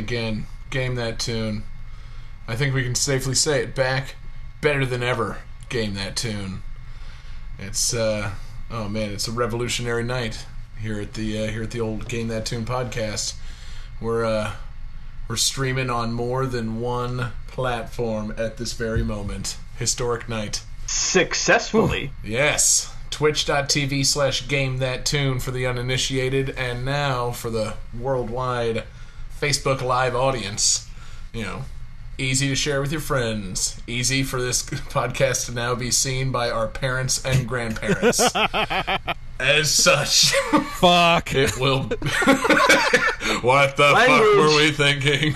Again. Game that tune. I think we can safely say it. Back, better than ever. Game that tune. It's uh, oh man, it's a revolutionary night here at the uh, here at the old Game That Tune podcast. We're uh, we're streaming on more than one platform at this very moment. Historic night. Successfully. Yes. Twitch.tv slash game that tune for the uninitiated, and now for the worldwide Facebook Live audience. You know, easy to share with your friends. Easy for this podcast to now be seen by our parents and grandparents. As such, Fuck. it will. what the fuck were we thinking?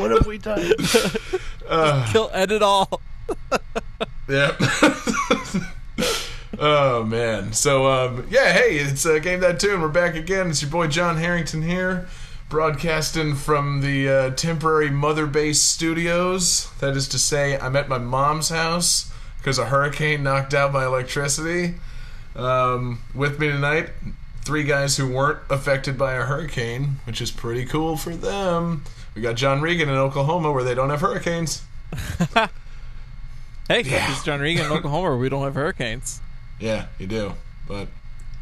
What have we done? Kill edit all. Yep. oh man. So um, yeah, hey, it's uh, game that tune. We're back again. It's your boy John Harrington here, broadcasting from the uh, temporary Mother Base Studios. That is to say, I'm at my mom's house because a hurricane knocked out my electricity. Um, with me tonight, three guys who weren't affected by a hurricane, which is pretty cool for them. We got John Regan in Oklahoma where they don't have hurricanes. Hey, Yeah. this is John Regan in Oklahoma where we don't have hurricanes. Yeah, you do. But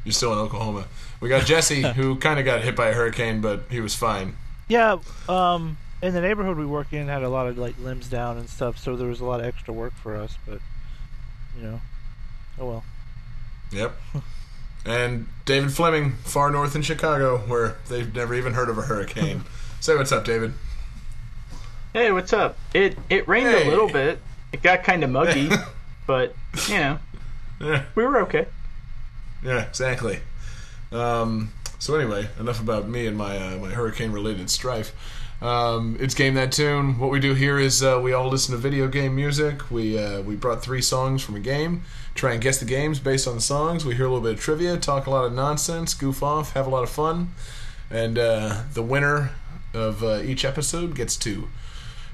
you're still in Oklahoma. We got Jesse, who kind of got hit by a hurricane, but he was fine. Yeah, um, in the neighborhood we work in had a lot of like limbs down and stuff, so there was a lot of extra work for us. But you know, oh well. Yep. And David Fleming, far north in Chicago, where they've never even heard of a hurricane. Say what's up, David. Hey, what's up? It it rained Hey. a little bit. It got kind of muggy, but you know, Yeah, we were okay. yeah, exactly. Um, so anyway, enough about me and my uh, my hurricane-related strife. Um, it's game that tune. What we do here is uh, we all listen to video game music. We uh, we brought three songs from a game. Try and guess the games based on the songs. We hear a little bit of trivia, talk a lot of nonsense, goof off, have a lot of fun, and uh, the winner of uh, each episode gets to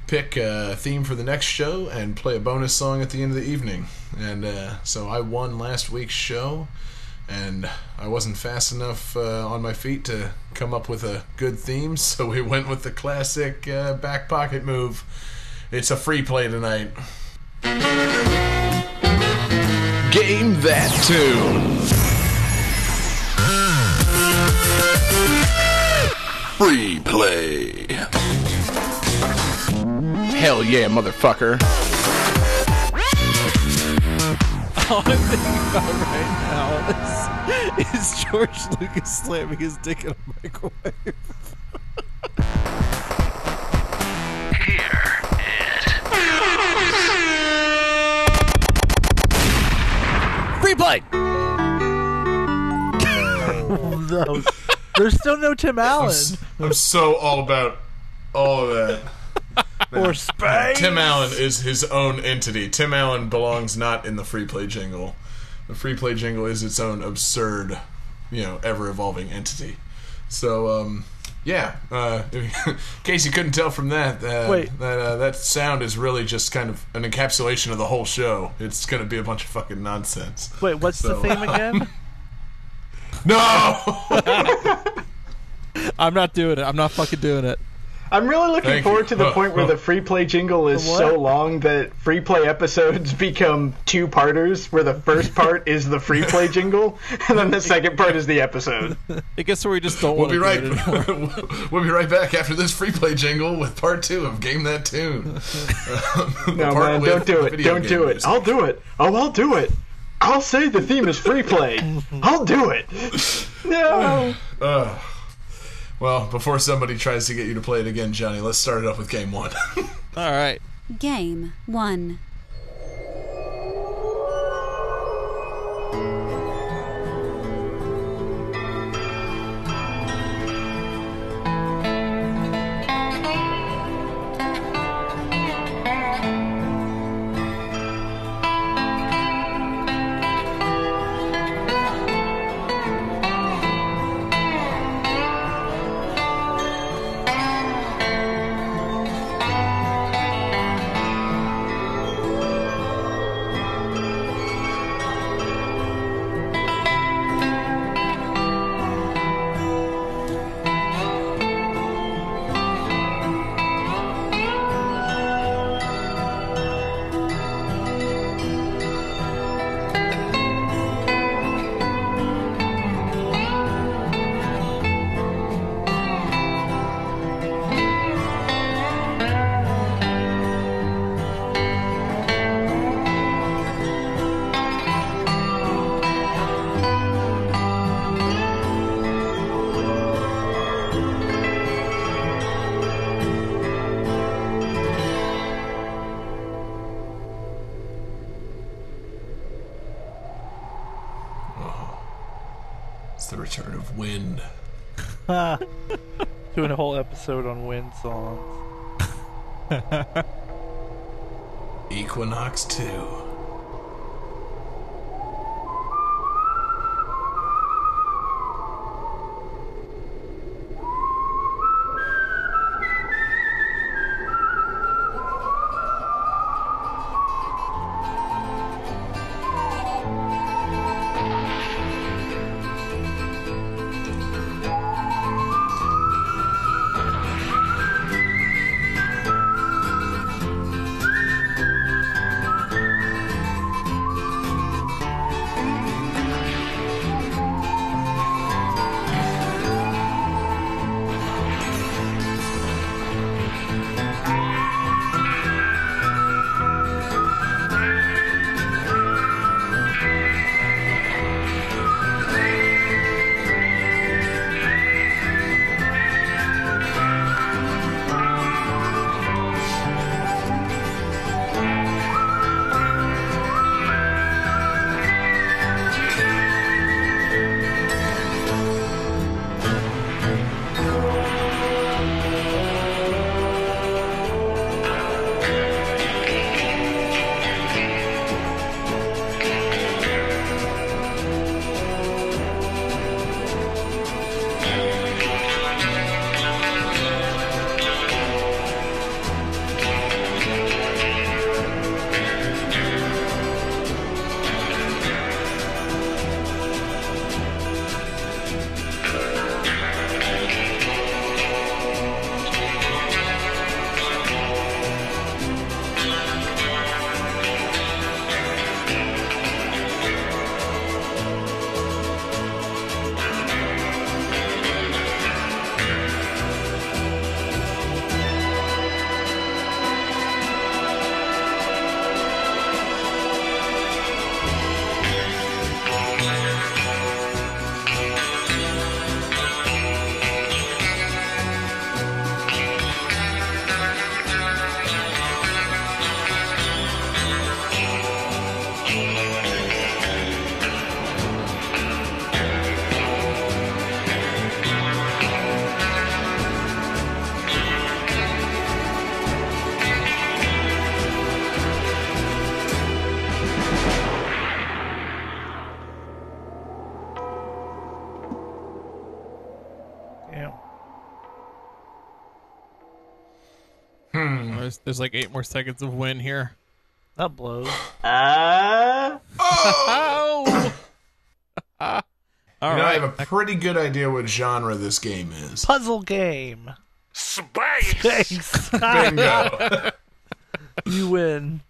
pick a theme for the next show and play a bonus song at the end of the evening. And uh, so I won last week's show, and I wasn't fast enough uh, on my feet to come up with a good theme, so we went with the classic uh, back pocket move. It's a free play tonight. Game that tune. Free play. Hell yeah, motherfucker. All I'm thinking about right now is, is George Lucas slamming his dick in a microwave. Free play. No, there's still no Tim Allen I'm so all about all of that. Or Space. Tim Allen is his own entity. Tim Allen belongs not in the free play jingle. The free play jingle is its own absurd, you know, ever evolving entity. So, um, yeah. Uh, in case you couldn't tell from that, uh, Wait. that uh, that sound is really just kind of an encapsulation of the whole show. It's going to be a bunch of fucking nonsense. Wait, what's So, the theme again? No. I'm not doing it. I'm not fucking doing it. I'm really looking Thank forward you. to the Oh, point where oh. the free play jingle is so long that free play episodes become two parters, where the first part is the free play jingle, and then the second part is the episode. I guess where we just don't We'll want be to right. it anymore. we'll be right back after this free play jingle with part two of Game That Tune. Um, no, man, don't do it. Don't do it. I'll do it. Oh, I'll do it. I'll say the theme is free play. I'll do it. No. Ugh. Well, before somebody tries to get you to play it again, Johnny, let's start it off with game one. All right. Game 1. Wind. Doing a whole episode on wind songs. Equinox 2. There's, there's like eight more seconds of win here. That blows. Uh, Oh! All you know, I have a pretty good idea what genre this game is. Puzzle game. Space! Thanks. Bingo. you win.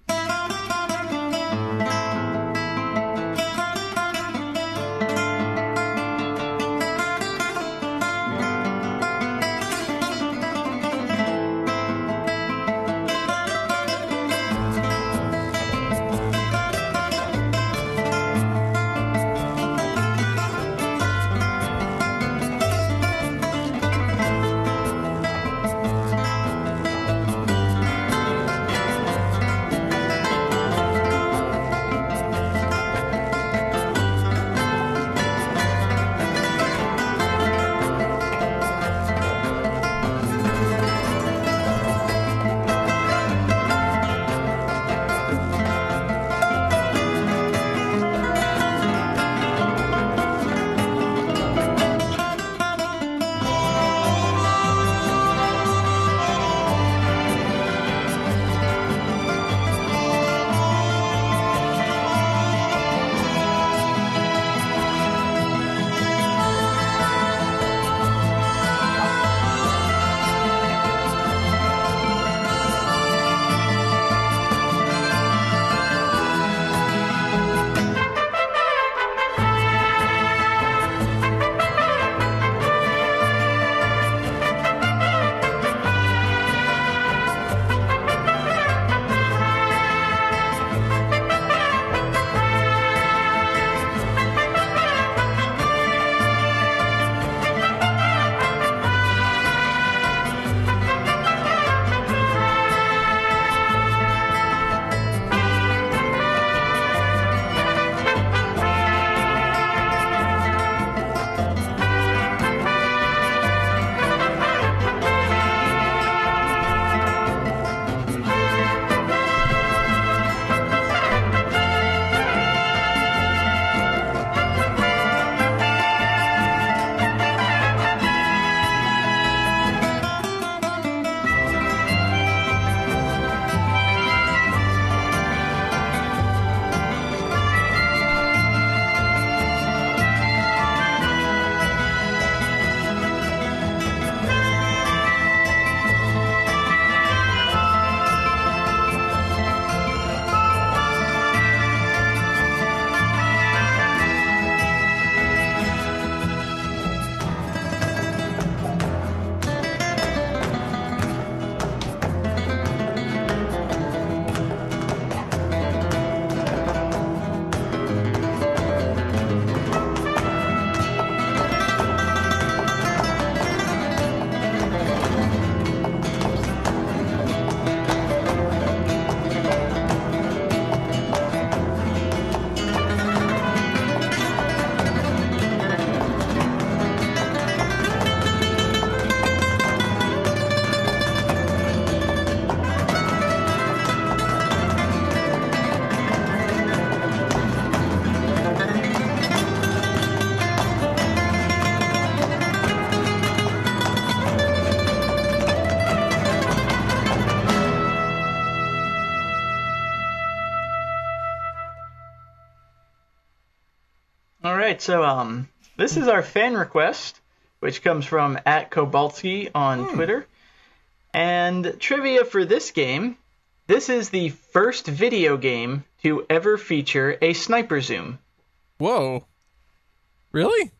So um, this is our fan request, which comes from at Kobalski on Twitter. And trivia for this game this is the first video game to ever feature a sniper zoom. Whoa. Really?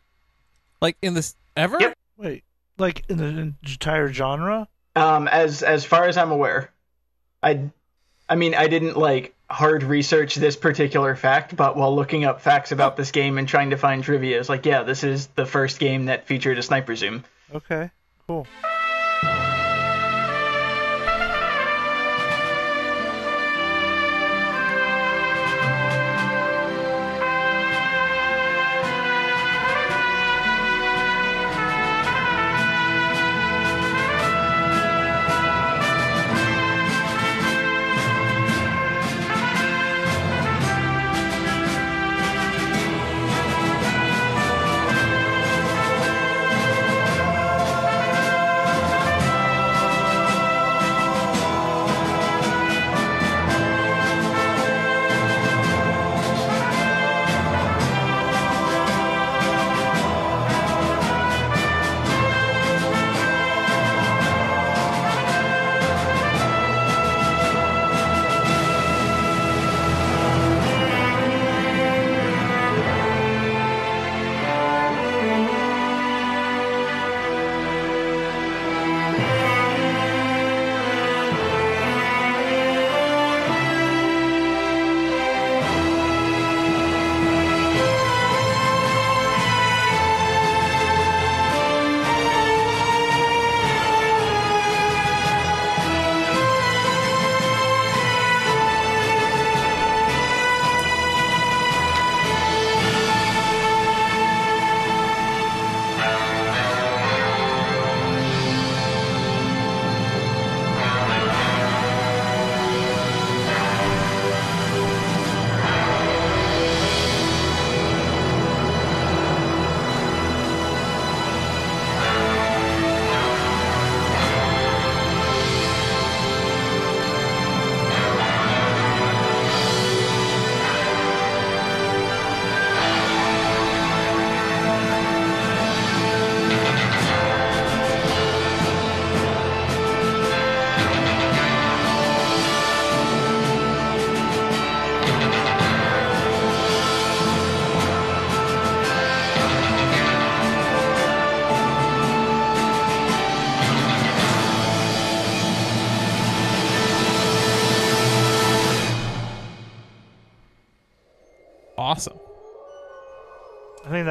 Like in this ever? Yep. Wait, like in the entire genre? Um, as as far as I'm aware, I, I mean, I didn't like hard research this particular fact, but while looking up facts about this game and trying to find trivia, it's like, yeah, this is the first game that featured a sniper zoom. Okay, cool.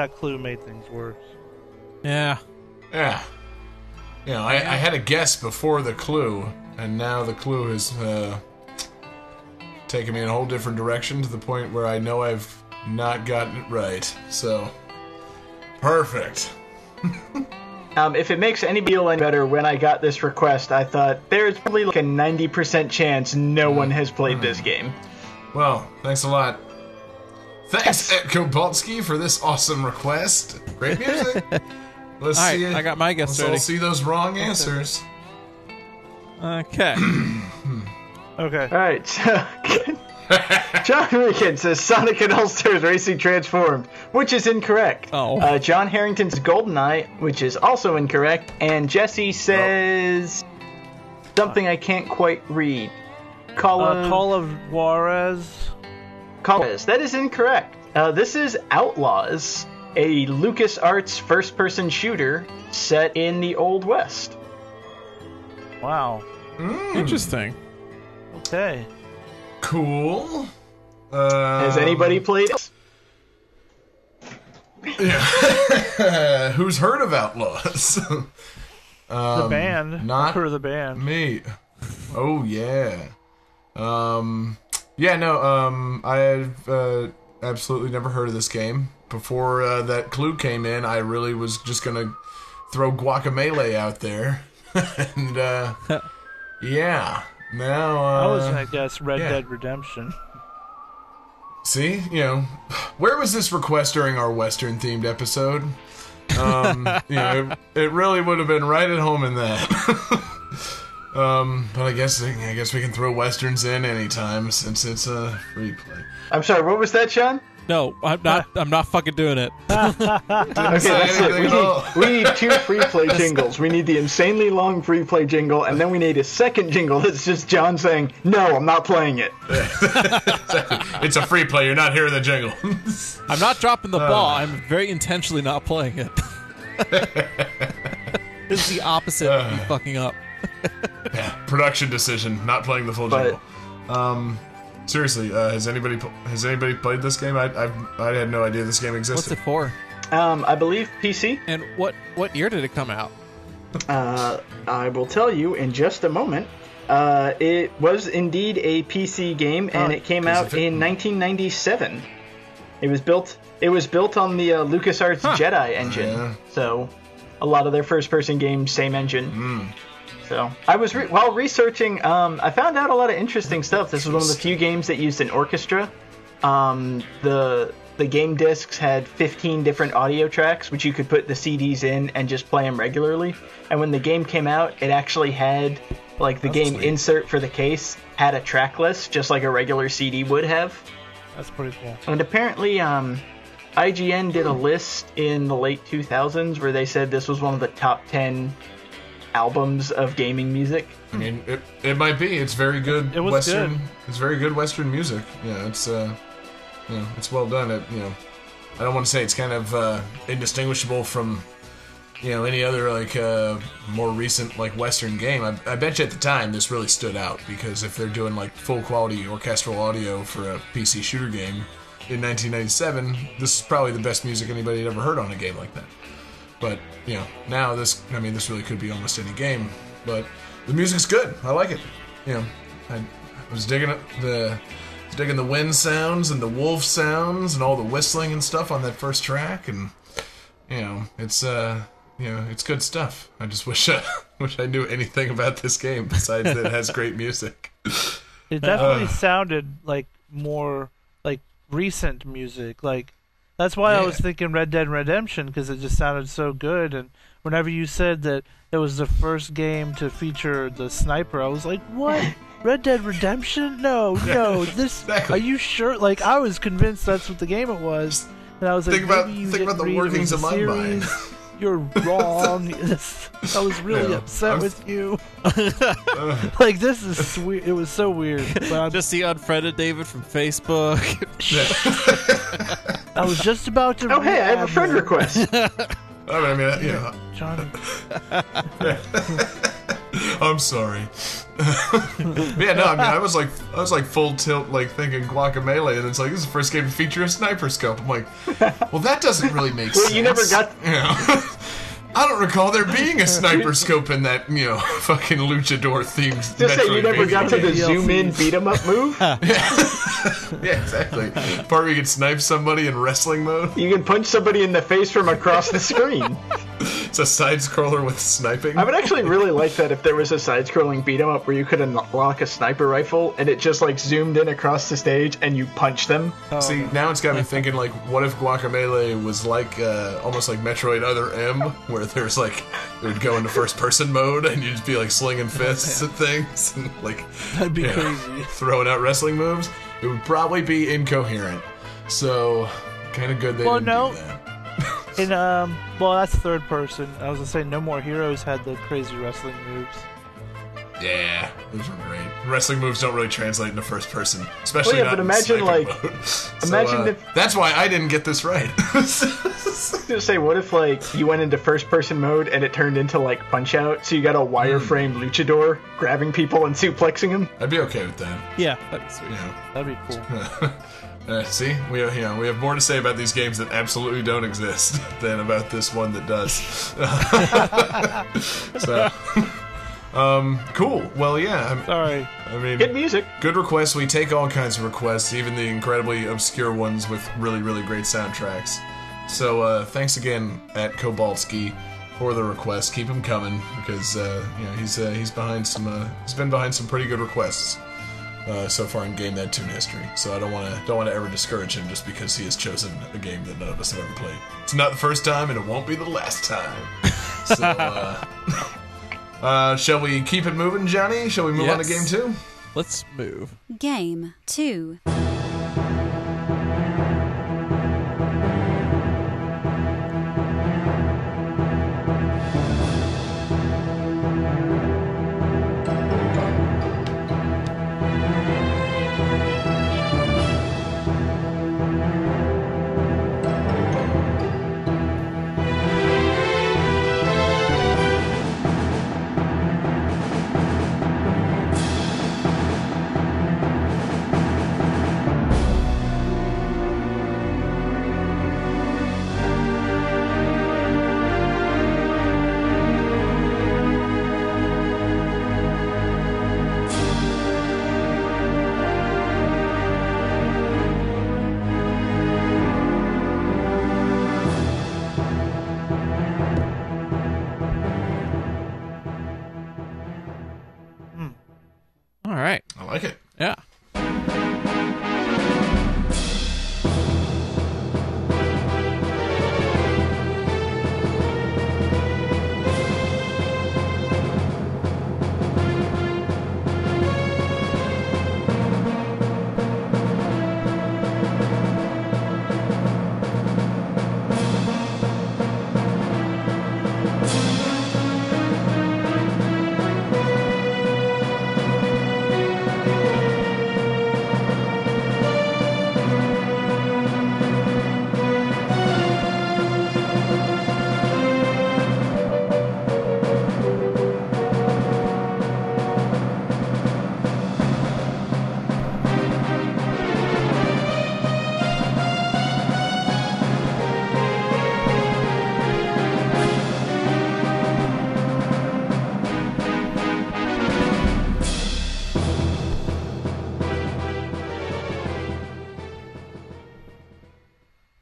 That clue made things worse. Yeah. Yeah. You know, I, I had a guess before the clue, and now the clue has uh, taken me in a whole different direction to the point where I know I've not gotten it right. So, perfect. Um, if it makes any feel any better, when I got this request, I thought there's probably like a 90% chance no one has played this game. Well, thanks a lot. Thanks, Ed Kobalski, for this awesome request. Great music. Let's All right, see. I got my guess Let's ready. all see those wrong answers. Okay. Okay. All right, so John Regan says Sonic and All Stars Racing Transformed, which is incorrect. Oh. Uh, John Harrington's GoldenEye, which is also incorrect, and Jesse says something I can't quite read. Call Uh, of Call of Juarez. Call- That is incorrect. Uh, this is Outlaws, a LucasArts first-person shooter set in the Old West. Wow. Interesting. Okay. Cool. Uh, Has anybody played? it? Uh, who's heard of Outlaws? The band. Um, not- for the band. Me. Oh yeah. Um. Yeah. No. Um. I've uh, absolutely never heard of this game before uh, that clue came in. I really was just gonna throw Guacamelee out there, and uh, yeah. Now. Uh, I was gonna guess Red yeah. Dead Redemption. See, you know, where was this request during our Western themed episode? Um, you know, it, it really would have been right at home in that. Um, but I guess I guess we can throw westerns in anytime since it's a free play. I'm sorry. What was that, Sean? No, I'm not. I'm not fucking doing it. Okay, that's it. We need, we need two free play jingles. We need the insanely long free play jingle, and then we need a second jingle that's just John saying, "No, I'm not playing it." It's a free play. You're not hearing the jingle. I'm not dropping the ball. I'm very intentionally not playing it. this is the opposite of me fucking up. Production decision. Not playing the full But- jingle. Um, seriously, uh, has anybody has anybody played this game? I I've, I had no idea this game existed. What's it for? Um, I believe PC. And what what year did it come out? Uh, I will tell you in just a moment. Uh, it was indeed a PC game, and Oh, it came out it in 1997. It was built. It was built on the uh, LucasArts Jedi engine, Yeah. so a lot of their first-person games, same engine. Hmm. So I was re- while researching, um, I found out a lot of interesting stuff. This was one of the few games that used an orchestra. Um, the the game discs had 15 different audio tracks, which you could put the CDs in and just play them regularly. And when the game came out, it actually had like the game sweet. insert for the case had a track list, just like a regular CD would have. That's pretty cool. And apparently, um, IGN did a list in the late 2000s where they said this was one of the top 10 albums of gaming music. I mean, it, it might be. It's very good It was Western. good. It's very good Western music. Yeah, it's uh, you know, it's well done. It, you know, I don't want to say it's kind of uh, indistinguishable from you know any other like uh, more recent like Western game. I, I bet you at the time this really stood out because if they're doing like full quality orchestral audio for a PC shooter game in 1997, this is probably the best music anybody had ever heard on a game like that. But you know, now this I mean this really could be almost any game. But the music's good. I like it. You know, I, I was digging the digging the wind sounds and the wolf sounds and all the whistling and stuff on that first track and you know, it's uh you know, it's good stuff. I just wish I wish I knew anything about this game besides that it has great music. It definitely sounded like more like recent music. Like that's why I was thinking Red Dead Redemption because it just sounded so good. And whenever you said that it was the first game to feature the sniper, I was like, "What? Red Dead Redemption? No, no. This Exactly. are you sure? Like I was convinced that's what the game it was." And I was like, Think about- "Maybe you think about the workings of my mind." You're wrong. I was really Yeah, upset I'm- with you. like this is weird. It was so weird. Just see unfriended David from Facebook. I was just about to. Oh, hey, I have a friend request. I mean, I mean, you know. Johnny. I'm sorry. yeah, no, I mean, I was like, I was like full tilt, like thinking Guacamelee, and it's like this is the first game to feature a sniper scope. I'm like, well, that doesn't really make Well, sense. you never got- You know? I don't recall there being a sniper scope in that, you know, fucking luchador themed. Just say you never got to the DLCs. zoom in beat 'em up move. Yeah, exactly. Part where you can snipe somebody in wrestling mode. You can punch somebody in the face from across the screen. It's a side scroller with sniping. I would actually really like that if there was a side-scrolling beat 'em up where you could unlock a sniper rifle and it just like zoomed in across the stage and you punch them. See, now it's got me thinking like, what if Guacamelee was like uh, almost like Metroid Other M, where there's like it would go into first person mode and you'd just be like slinging fists at things and like That'd be you know, crazy. throwing out wrestling moves. It would probably be incoherent. So, kind of good they Well, didn't no. do that. And um, well, that's third person. I was gonna say No More Heroes had the crazy wrestling moves. Yeah, those were great. Wrestling moves don't really translate into first person, especially Well, yeah, not but in imagine, sniping like- mode. So, imagine uh, if- that's why I didn't get this right. I gonna say, what if like you went into first-person mode and it turned into like Punch Out, so you got a wireframe luchador grabbing people and suplexing them? I'd be okay with that. yeah, that'd be sweet. You know. That'd be cool. Uh, see, we you know we have more to say about these games that absolutely don't exist than about this one that does. so, um, cool. Well, yeah. I'm- Sorry. I mean, Good music. good requests. We take all kinds of requests, even the incredibly obscure ones with really, really great soundtracks. So, uh, thanks again at Kobalski for the request. Keep him coming because uh, you know he's uh, he's behind some uh, he's been behind some pretty good requests uh, so far in Game That Tune history. So I don't want to don't want to ever discourage him just because he has chosen a game that none of us have ever played. It's not the first time, and it won't be the last time. So, uh, uh, shall we keep it moving, Johnny? Shall we move on to game two? Let's move. Game 2.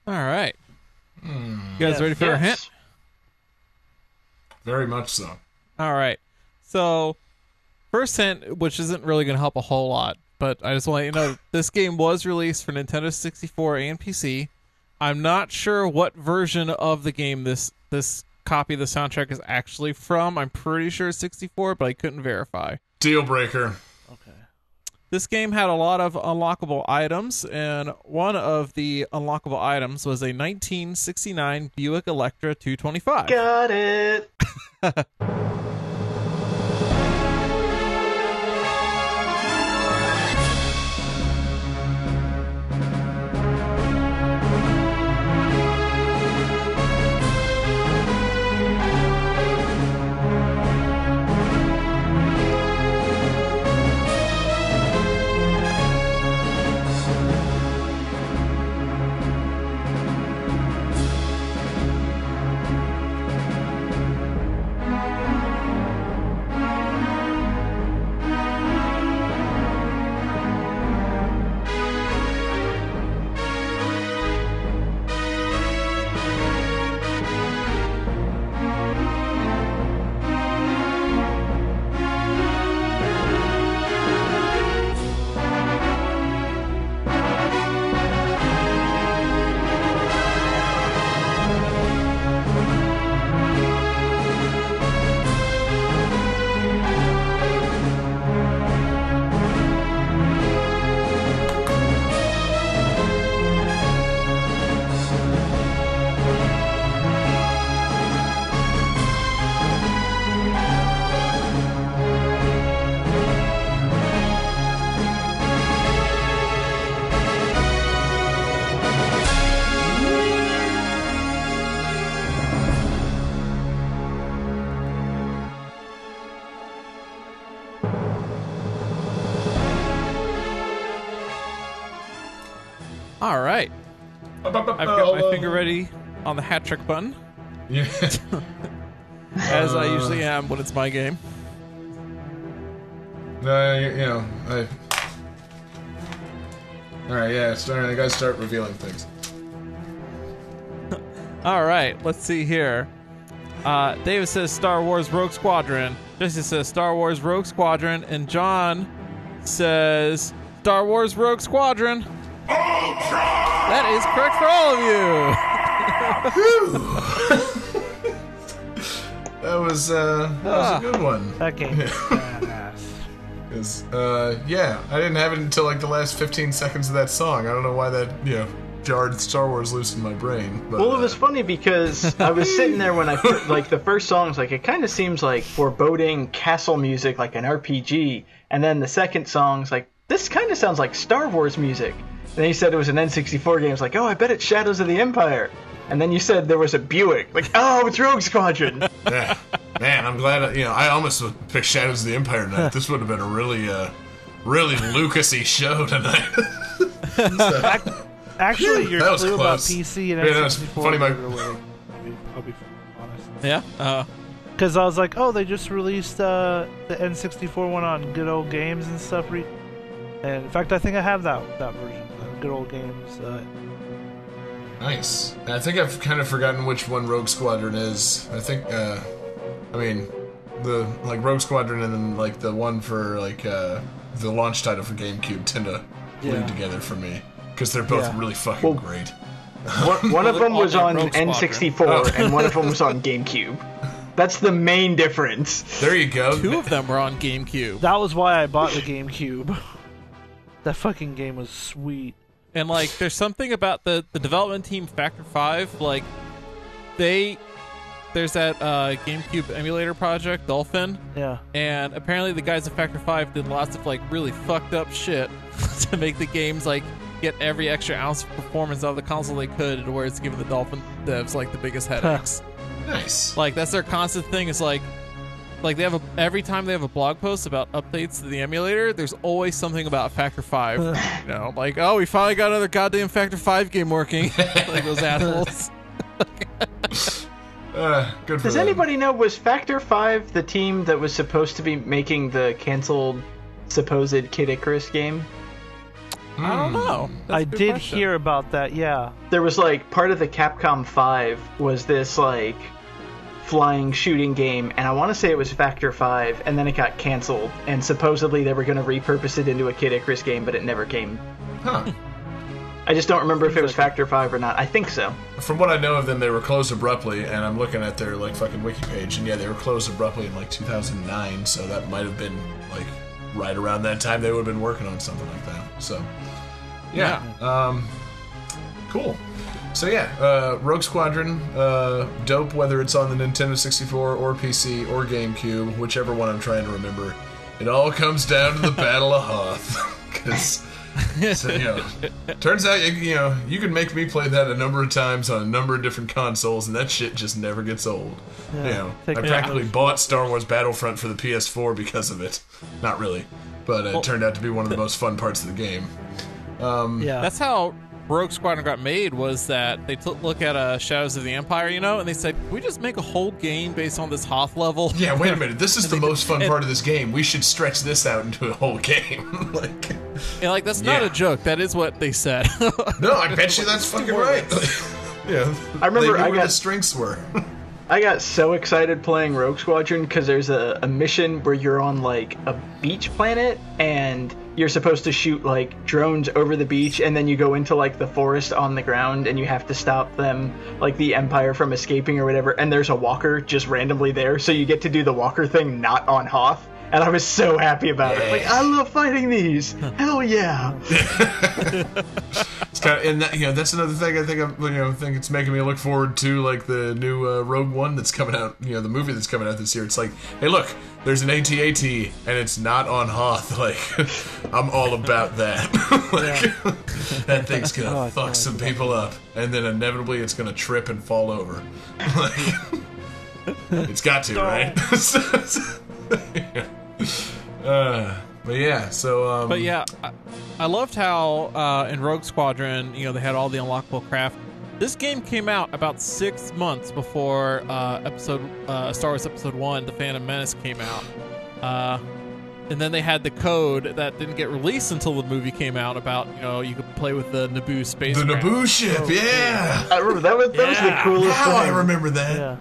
All right. Hmm. You guys ready for a hint? Very much so. All right. So, first hint, which isn't really going to help a whole lot, but I just want to let you know this game was released for Nintendo 64 and PC. I'm not sure what version of the game this this copy of the soundtrack is actually from. I'm pretty sure it's 64, but I couldn't verify. Deal breaker. Okay. This game had a lot of unlockable items, and one of the unlockable items was a 1969 Buick Electra 225. Got it. I've got my finger ready on the hat trick button, Yeah. as I usually am when it's my game. no, you, you know, I. All right, yeah. Start. I gotta start revealing things. All right, let's see here. Uh, David says Star Wars Rogue Squadron. Jesse says Star Wars Rogue Squadron, and John says Star Wars Rogue Squadron. That is correct for all of you. That was uh, that was a good one. That game is badass. 'Cause, uh, yeah, I didn't have it until like the last 15 seconds of that song. I don't know why that you know jarred Star Wars loose in my brain. But, Well, uh, it was funny because I was sitting there when I fir- like the first song's like it kind of seems like foreboding castle music, like an RPG, and then the second song's like this kind of sounds like Star Wars music. And then you said it was an N64 game. It's like, oh, I bet it's Shadows of the Empire. And then you said there was a Buick. Like, oh, it's Rogue Squadron. yeah. Man, I'm glad. I, you know, I almost would pick Shadows of the Empire tonight. this would have been a really, uh, really Lucasy show tonight. Actually, your That was clue about. PC and Yeah, that was N64 funny, gave Mike. it. I'll be, I'll be honest. Yeah. Uh, Because I was like, oh, they just released uh, the N64 one on Good Old Games and stuff. And in fact, I think I have that that version, the Good Old Games. Uh, nice. I think I've kind of forgotten which one Rogue Squadron is. I think. Uh, I mean, the like Rogue Squadron and then like the one for like uh, the launch title for GameCube tend to Yeah. lead together for me because they're both Yeah. really fucking Well- great. One, one of them was on Rogue N64, Squadron. and one of them was on GameCube. That's the main difference. There you go. Two of them were on GameCube. That was why I bought the GameCube. That fucking game was sweet. And like, there's something about the the development team Factor Five. Like, they there's that uh, GameCube emulator project Dolphin, Yeah. and apparently the guys at Factor Five did lots of like really fucked up shit to make the games like get every extra ounce of performance out of the console they could, to where it's giving the Dolphin devs like the biggest headaches. Nice. like that's their constant thing. Is like. Like they have a every time they have a blog post about updates to the emulator, there's always something about Factor Five. you know, like oh, we finally got another goddamn Factor Five game working. like those assholes. Uh, good for Does them. anybody know was Factor 5 the team that was supposed to be making the canceled supposed Kid Icarus game? I don't know. That's a I good did question. hear about that, yeah. There was like part of the Capcom 5 was this like flying shooting game and I want to say it was Factor 5 and then it got canceled and supposedly they were going to repurpose it into a Kid Icarus game but it never came. Huh. I just don't remember if it was Factor 5 or not. I think so. From what I know of them, they were closed abruptly, and I'm looking at their like fucking wiki page, and yeah, they were closed abruptly in like 2009. So that might have been like right around that time they would have been working on something like that. So yeah, um, cool. So yeah, uh, Rogue Squadron, uh, dope. Whether it's on the Nintendo 64 or PC or GameCube, whichever one I'm trying to remember, it all comes down to the Battle of Hoth, because. So, you know, turns out you, you know you can make me play that a number of times on a number of different consoles, and that shit just never gets old. you know, I practically out. bought Star Wars Battlefront for the PS4 because of it. Not really, but it turned out to be one of the most fun parts of the game. Yeah. That's how Rogue Squadron got made. Was that they took look at uh, Shadows of the Empire, you know, and they said, "Can we just make a whole game based on this Hoth level?" Yeah, wait a minute. This is the most fun and- part of this game. We should stretch this out into a whole game. like, And like that's not Yeah. a joke. That is what they said. no, I bet you that's fucking right. yeah, I remember they knew I where got- the strengths were. I got so excited playing Rogue Squadron because there's a, a mission where you're on like a beach planet and you're supposed to shoot like drones over the beach and then you go into like the forest on the ground and you have to stop them like the Empire from escaping or whatever and there's a walker just randomly there so you get to do the walker thing not on Hoth and I was so happy about it. Like I love fighting these. Hell yeah. It's kind of, and that, you know that's another thing I think I'm, you know think it's making me look forward to like the new uh, Rogue One that's coming out. You know the movie that's coming out this year. It's like, hey, look, there's an AT-AT and it's not on Hoth. Like, I'm all about that. like, that thing's gonna Oh, fuck God, some people up, and then inevitably it's gonna trip and fall over. Like, it's got to, right? uh, but yeah, so um, But yeah, I, I loved how uh, in Rogue Squadron, you know, they had all the unlockable craft. This game came out about six months before uh, episode uh, Star Wars Episode One, The Phantom Menace, came out. Uh, and then they had the code that didn't get released until the movie came out about you know you could play with the Naboo space, the spacecraft. Naboo ship, yeah. I remember that was that was the coolest How I remember that. yeah.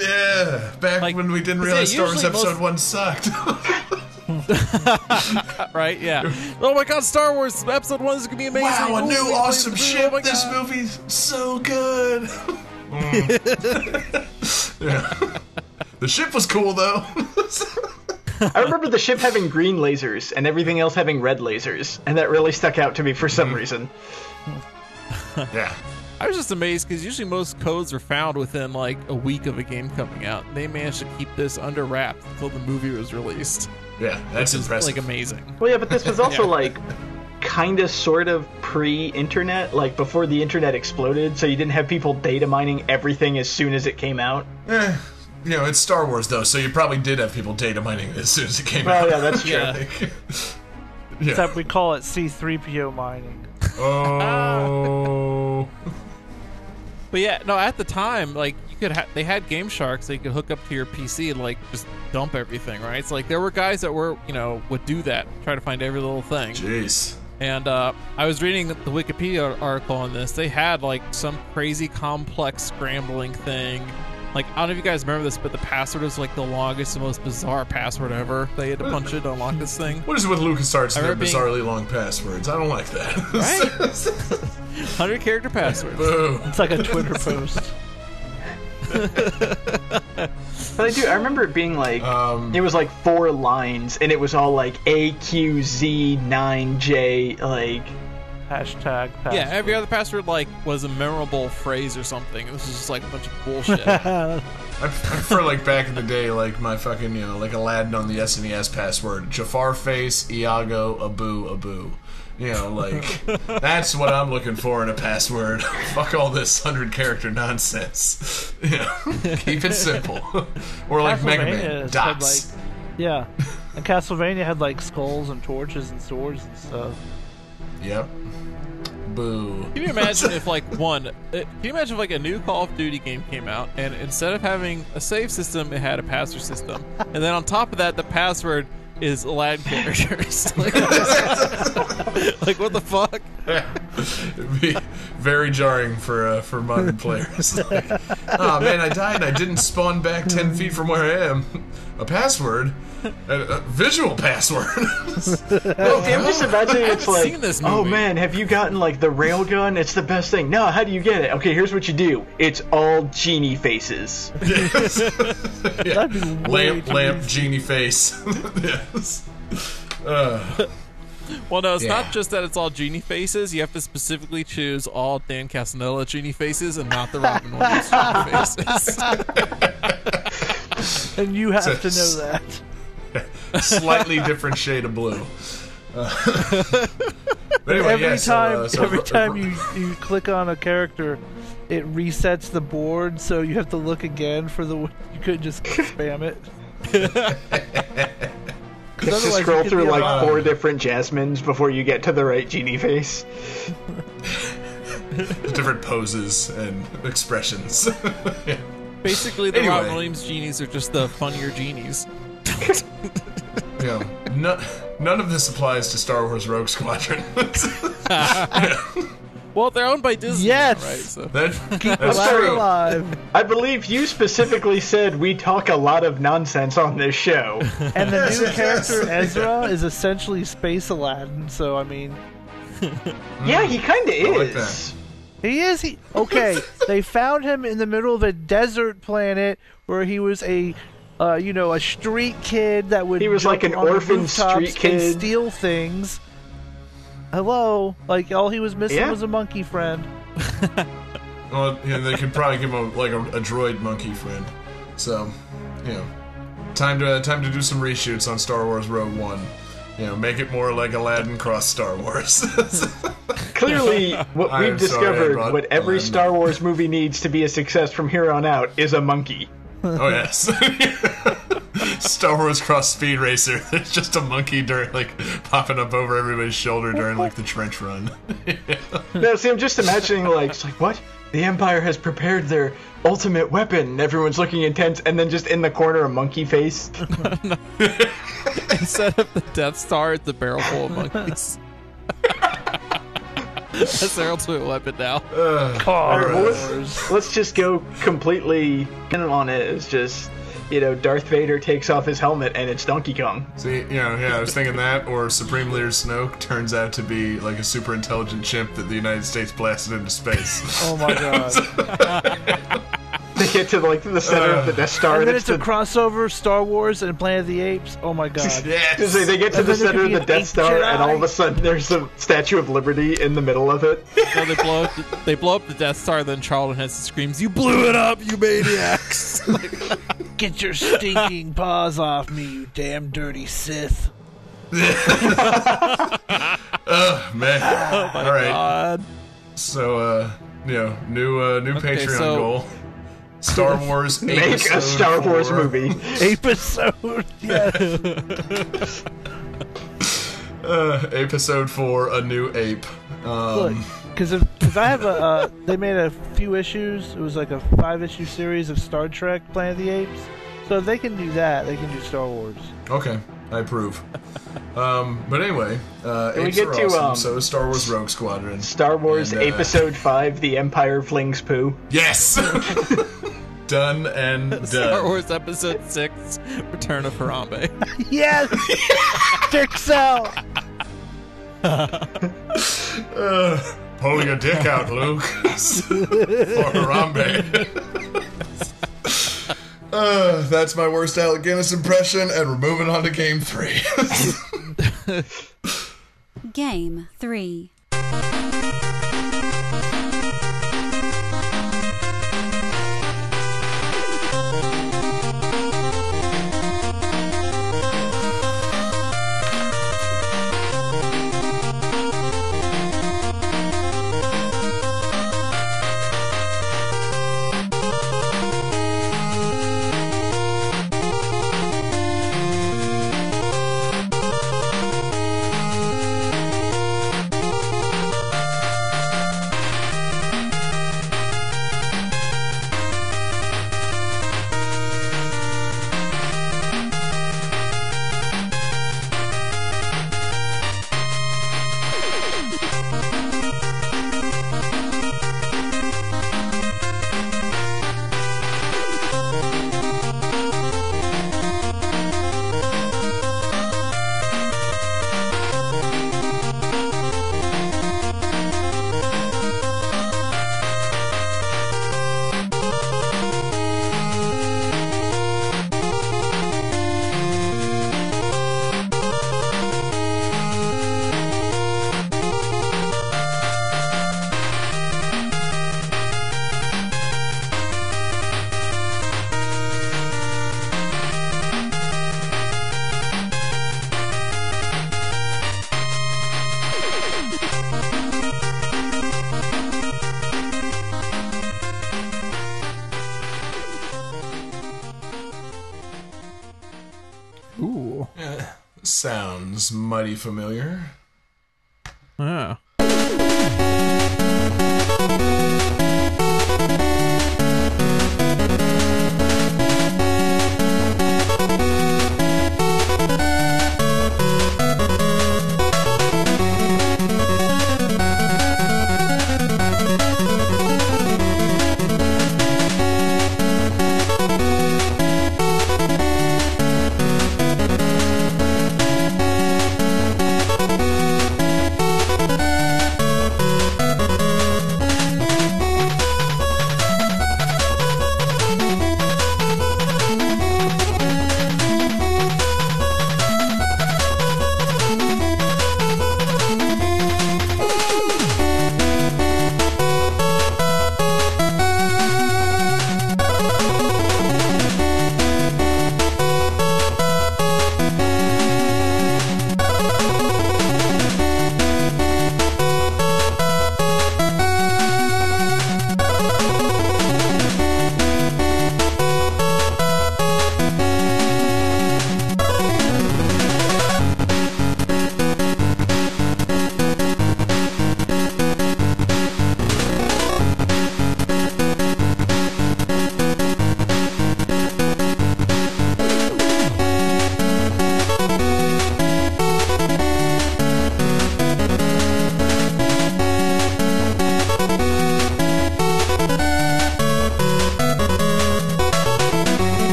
Yeah, back Like, when we didn't 'cause, yeah, realize Star Wars Episode most- 1 sucked. right? Yeah. oh my God, Star Wars Episode One is gonna be amazing. wow, a new we awesome played- ship. Oh this God. movie's so good. Mm. yeah. The ship was cool, though. I remember the ship having green lasers and everything else having red lasers, and that really stuck out to me for some reason. yeah. I was just amazed because usually most codes are found within like a week of a game coming out. They managed to keep this under wraps until the movie was released. Yeah, that's Which is impressive. like amazing. Well, yeah, but this was also Yeah. like kind of sort of pre-internet, like before the internet exploded, so you didn't have people data mining everything as soon as it came out. Eh, you know, it's Star Wars, though, so you probably did have people data mining as soon as it came Well, out. yeah, that's true. Yeah. Yeah. Except we call it C3PO mining. Oh. But yeah, no, at the time, like you could ha- they had Game Sharks, they could hook up to your PC and like just dump everything, right? It's like there were guys that were, you know, would do that, try to find every little thing. Jeez. And uh, I was reading the Wikipedia article on this. They had like some crazy complex scrambling thing, Like I don't know if you guys remember this, but the password was like the longest and most bizarre password ever. They had to punch it to unlock this thing. What is it with LucasArts and their being- bizarrely long passwords? I don't like that. Right? Hundred character passwords. Boo. It's like a Twitter post. But I do. I remember it being like Um, it was like four lines, and it was all like A Q Z nine J like. Hashtag. Password. Yeah, every other password like was a memorable phrase or something. This is just like a bunch of bullshit. I, I prefer like back in the day, like my fucking you know, like Aladdin on the SNES password, Jafar face, Iago, Abu, Abu. You know, like that's what I'm looking for in a password. Fuck all this hundred character nonsense. You know, keep it simple. or like Mega Castlevania Man had, dots. like, yeah, and Castlevania had like skulls and torches and swords and stuff. Yep. Boo. Can you imagine if like one? uh, Can you imagine if like a new Call of Duty game came out and instead of having a save system, it had a password system, and then on top of that, the password is Aladdin characters. like, like, what the fuck? It'd be very jarring for uh, for modern players. Like, oh man, I died. I didn't spawn back ten feet from where I am. A password, a, a visual password. Well, I'm just imagining it's like, this oh man, have you gotten like the railgun? It's the best thing. No, how do you get it? Okay, here's what you do. It's all genie faces. Yeah. That'd be Lamp, lamp, easy. genie face. yes. Uh, Well, no, it's Yeah. not just that it's all genie faces. You have to specifically choose all Dan Castellaneta genie faces and not the Robin Williams genie faces. And you have So- to know that. slightly different shade of blue. Uh, anyway, every yeah, so, time, uh, so every r- time you you click on a character, it resets the board, so you have to look again for the. You couldn't just spam it. You have to otherwise you scroll through like about- four different jasmines before you get to the right genie face. different poses and expressions. Yeah. Basically, the Anyway. Robin Williams genies are just the funnier genies. You know, no, none of this applies to Star Wars Rogue Squadron. Well, they're owned by Disney, Yes! now, right? So. that, Keep that's Aladdin true. alive. I believe you specifically said we talk a lot of nonsense on this show. And the Yes, new yes, character yes. Ezra is essentially Space Aladdin. So I mean, yeah, he kind of I like is. he is. He okay? they found him in the middle of a desert planet where he was a. Uh, you know, a street kid that would He was jump like an orphan street kid. and steal things. Hello, like all he was missing Yeah. was a monkey friend. Well, you know, they could probably give him a, like a, a droid monkey friend. So, you know, time to time to do some reshoots on Star Wars Rogue One. You know, make it more like Aladdin cross Star Wars. Clearly, what we've am sorry discovered, what every Aladdin Star. Wars movie needs to be a success from here on out, is a monkey. Oh yes. Star Wars Cross Speed Racer. There's just a monkey during like popping up over everybody's shoulder during like the trench run. No, see, I'm just imagining like, it's like what? The Empire has prepared their ultimate weapon. Everyone's looking intense, and then just in the corner, a monkey face. Instead of the Death Star, it's a barrel full of monkeys. That's their ultimate weapon now. Car well, let's- Let's just go completely in on it. It's just, you know, Darth Vader takes off his helmet, and it's Donkey Kong. See, you know, yeah, I was thinking that, or Supreme Leader Snoke turns out to be like a super intelligent chimp that the United States blasted into space. Oh my god! They get to like the center of the Death Star, and and, then it's it's a the crossover Star Wars and Planet of the Apes. Oh my god! yes. They, they get to And the center of the Death ape Star, and all of a sudden there's a Statue of Liberty in the middle of it. So they blow up. The, they blow up the Death Star. Then Charlton Heston screams, "You blew it up, you maniacs!" Get your stinking paws off me, you damn dirty Sith! oh Man. Oh All right. God. So, uh, you know, new uh, new Okay, Patreon so- goal. Star Wars Make a Star Wars four. movie. Episode, yes. Uh, episode four, a new ape. Look, Um, because because I have a uh, they made a few issues. It was like a five issue series of Star Trek: Planet of the Apes. So if they can do that, they can do Star Wars. okay, I approve. um, but anyway, uh, we apes get are to, awesome. um, so is Star Wars Rogue Squadron. Star Wars And, uh, Episode 5 The Empire Flings Poo. Yes. Done and done. Star Wars Episode Six: Return of Harambe. Yes! Dick Cell! Uh, pull your dick out, Luke. For Harambe. Uh, that's my worst Alec Guinness impression, and we're moving on to game three. Game 3. Sounds mighty familiar.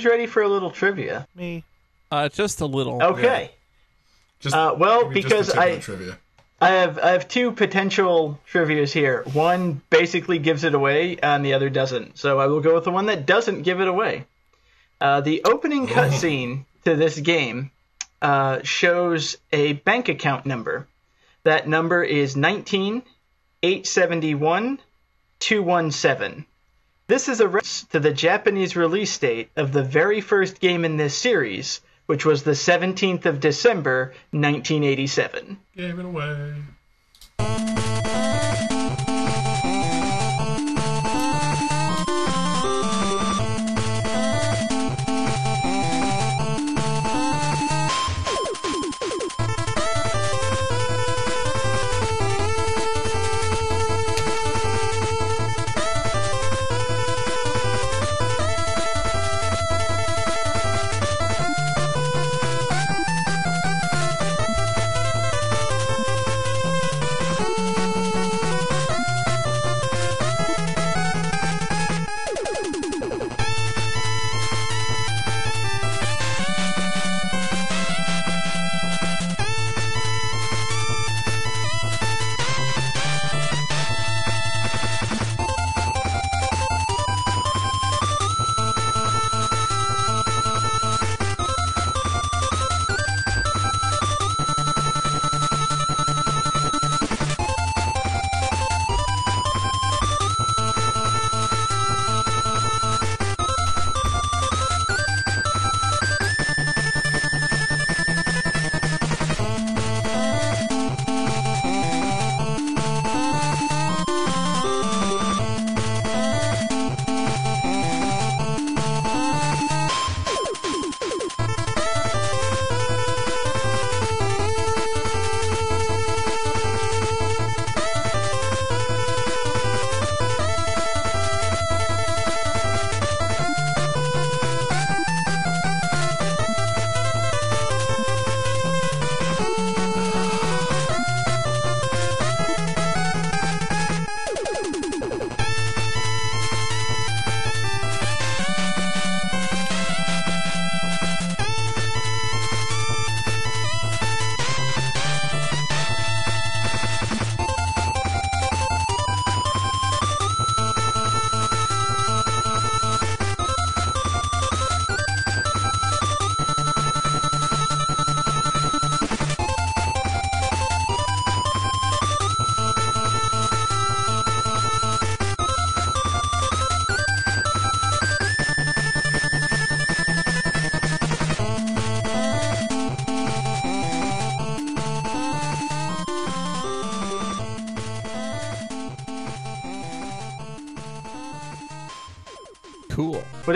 Who's ready for a little trivia? Me. Uh, just a little. Okay. Just, Uh, well, give me just because I- trivia. I have I have two potential trivias here. One basically gives it away, and the other doesn't. So I will go with the one that doesn't give it away. Uh, the opening cutscene to this game uh, shows a bank account number. That number is nineteen eight seventy one two one seven. This is a reference to the Japanese release date of the very first game in this series, which was the 17th of December, 1987. Gave it away.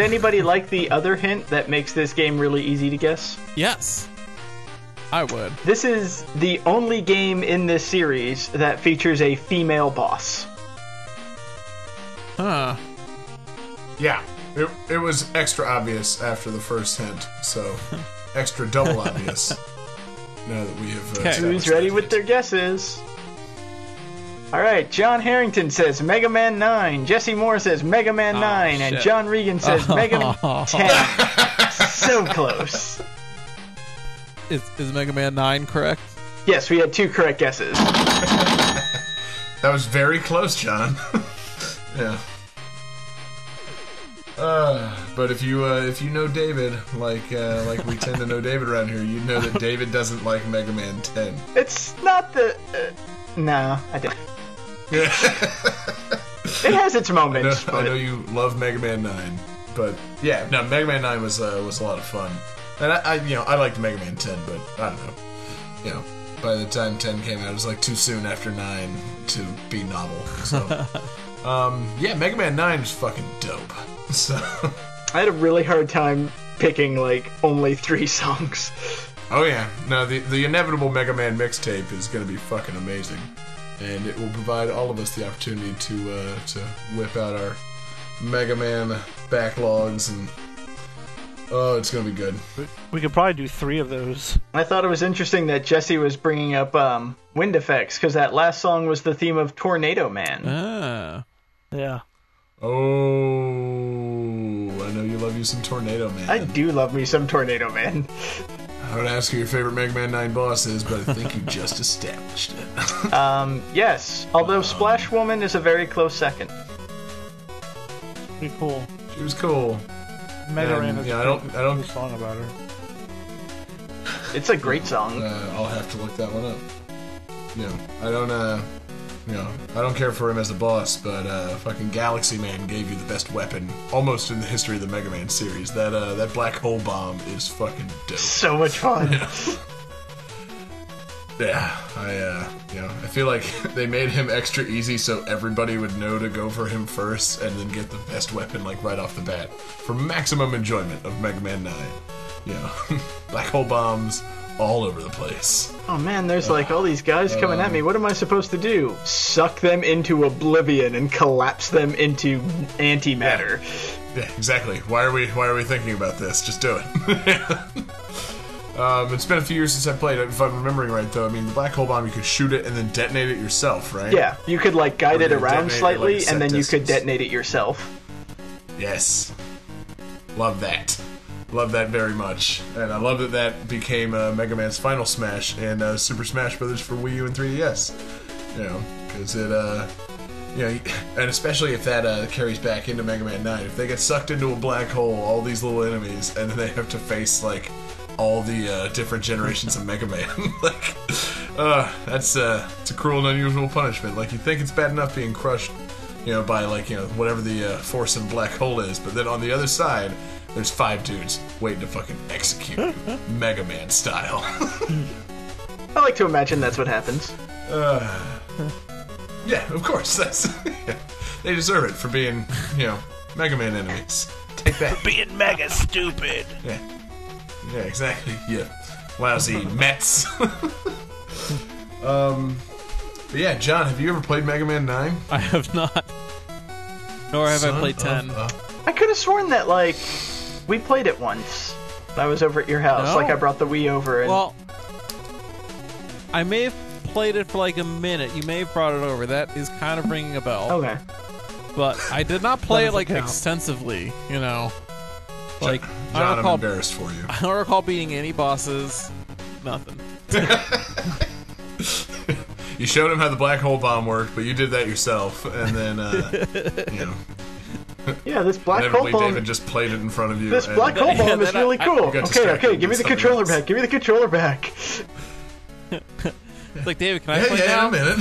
Anybody like the other hint that makes this game really easy to guess? Yes. I would. This is the only game in this series that features a female boss. Huh. Yeah, it, it was extra obvious after the first hint, so extra double obvious. Now that we have. Uh, Okay. Who's ready with their guesses? All right, John Harrington says Mega Man 9. Jesse Moore says Mega Man Oh, 9. And. John Regan says Mega Man 10. so close. Is, is Mega Man 9 correct? Yes, we had two correct guesses. That was very close, John. yeah. Uh, but if you uh, if you know David, like uh, like we tend to know David around here, you know that David doesn't like Mega Man 10. It's not the. Uh, no, I didn't. It has its I know, moments, I know you love Mega Man 9, but yeah, no, Mega Man 9 was uh, was a lot of fun, and I, I you know I liked Mega Man 10, but I don't know, you know, by the time 10 came out, it was like too soon after 9 to be novel. So, um, yeah, Mega Man 9 is fucking dope. So, I had a really hard time picking like only three songs. oh yeah, no, the the inevitable Mega Man mixtape is gonna be fucking amazing, and it will provide all of us the opportunity to uh, to whip out our Mega Man backlogs and. Oh, it's gonna be good. We could probably do three of those. I thought it was interesting that Jesse was bringing up um, wind effects because that last song was the theme of Tornado Man. Ah. Yeah. Oh, I know you love you some Tornado Man. I do love me some Tornado Man. I would ask who your favorite Mega Man 9 boss is, but I think you just established it. Um, yes, although Splash Woman is a very close second. Pretty cool. she was cool. Mega Um, Man has yeah, a I don't- I don't- cool song about her. It's a great song. Uh, I'll have to look that one up. Yeah, I don't, uh, you know, I don't care for him as a boss, but uh, fucking Galaxy Man gave you the best weapon almost in the history of the Mega Man series. That uh, that black hole bomb is fucking dope. So much fun. Yeah, I, uh, you know, I feel like they made him extra easy so everybody would know to go for him first and then get the best weapon, like, right off the bat. For maximum enjoyment of Mega Man 9. You know, black hole bombs all over the place. Oh man, there's like all these guys coming at me. What am I supposed to do? Suck them into oblivion and collapse them into antimatter. Yeah, exactly. Why are we Why are we thinking about this? Just do it. um, it's been a few years since I played it. If I'm remembering right, though, I mean, the black hole bomb, you could shoot it and then detonate it yourself, right? Yeah, you could like guide it around detonate it, slightly, like, and then you could detonate it yourself. Yes. Love that. Love that very much, and I love that that became uh, Mega Man's final smash in uh, Super Smash Brothers for Wii U and 3DS. You know, because it, uh, you know, and especially if that uh, carries back into Mega Man 9, if they get sucked into a black hole, all these little enemies, and then they have to face like all the uh, different generations of Mega Man, like, uh, that's uh, it's a cruel and unusual punishment. Like you think it's bad enough being crushed you know, by like you know whatever the uh, force in black hole is. But then on the other side, there's five dudes waiting to fucking execute you, Mega Man style. I like to imagine that's what happens. yeah, of course. That's they deserve it for being you know Mega Man enemies. Take that. Being mega stupid. Yeah, yeah, exactly. Yeah, lousy Mets. um, but yeah, John, have you ever played Mega Man Nine? I have not. Nor have I played 10. a- I could have sworn that like we played it once. I was over at your house. No. Like I brought the Wii over and Well, I may have played it for like a minute. You may have brought it over. That is kind of ringing a bell. okay. But I did not play it like count. extensively, you know. Like, I don't I'm recall, embarrassed for you. I don't recall beating any bosses. Nothing. You showed him how the black hole bomb worked, but you did that yourself, and then uh, you know, Yeah, this black hole inevitably bomb. David just played it in front of you. This and- black hole Yeah, bomb is I- really I- cool. I Okay, okay, give me the controller else. back. Give me the controller back. It's like, David, can I Yeah, play yeah, now? a minute.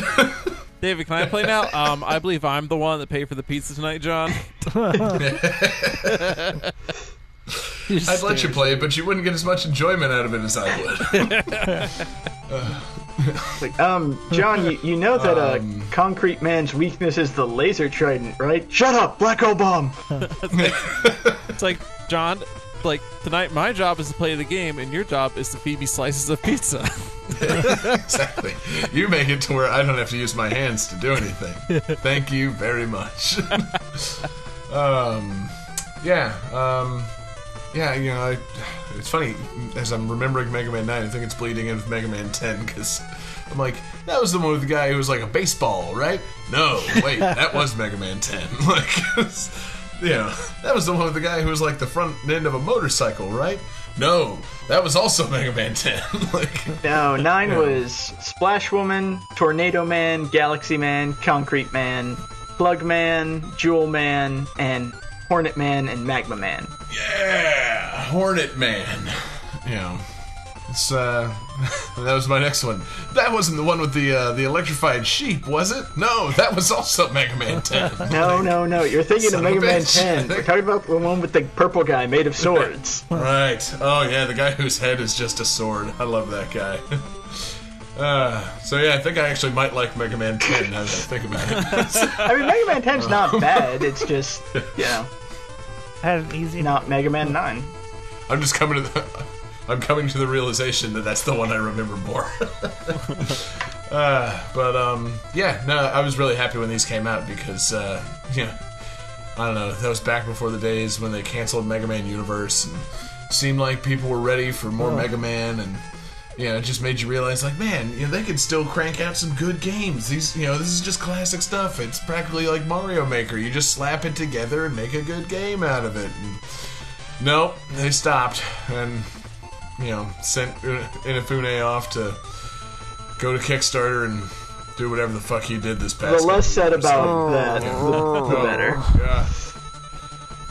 David, can I play now? Um, I believe I'm the one that paid for the pizza tonight, John. I'd let you play it, but you wouldn't get as much enjoyment out of it as I would. Like, um, John, you, you know that uh, Um, Concrete Man's weakness is the laser trident, right? Shut up, black hole bomb. It's like, John, like, tonight my job is to play the game, and your job is to feed me slices of pizza. exactly. You make it to where I don't have to use my hands to do anything. Thank you very much. um, yeah. Um, yeah. You know, I, it's funny as I'm remembering Mega Man Nine. I think it's bleeding into Mega Man Ten because I'm like, that was the one with the guy who was like a baseball, right? No, wait, that was Mega Man Ten. Like, you know, that was the one with the guy who was like the front end of a motorcycle, right? No, that was also Mega Man Ten. like. No, nine was Splash Woman, Tornado Man, Galaxy Man, Concrete Man, Plug Man, Jewel Man, and Hornet Man and Magma Man. Yeah, Hornet Man. You know, it's uh, that was my next one. That wasn't the one with the uh, the electrified sheep, was it? No, that was also Mega Man Ten. No, no, no. You're thinking Son of of Mega Man bitch. 10. We're talking about the one with the purple guy made of swords. Right. Oh yeah, the guy whose head is just a sword. I love that guy. Uh, so yeah, I think I actually might like Mega Man 10 now that I think about it. I mean, Mega Man 10's not bad. It's just, you know, Had an easy not Mega Man 9. I'm just coming to the I'm coming to the realization that that's the one I remember more. uh, but um, yeah, no, I was really happy when these came out because uh, you know, I don't know, that was back before the days when they canceled Mega Man Universe and seemed like people were ready for more Mega Man and you know, it just made you realize, like, man, you know, they could still crank out some good games. These, you know, this is just classic stuff. It's practically like Mario Maker. You just slap it together and make a good game out of it. And, nope, they stopped and, you know, sent Inafune off to go to Kickstarter and do whatever the fuck he did this past. The less said years. about oh. that, the, the better. Yeah.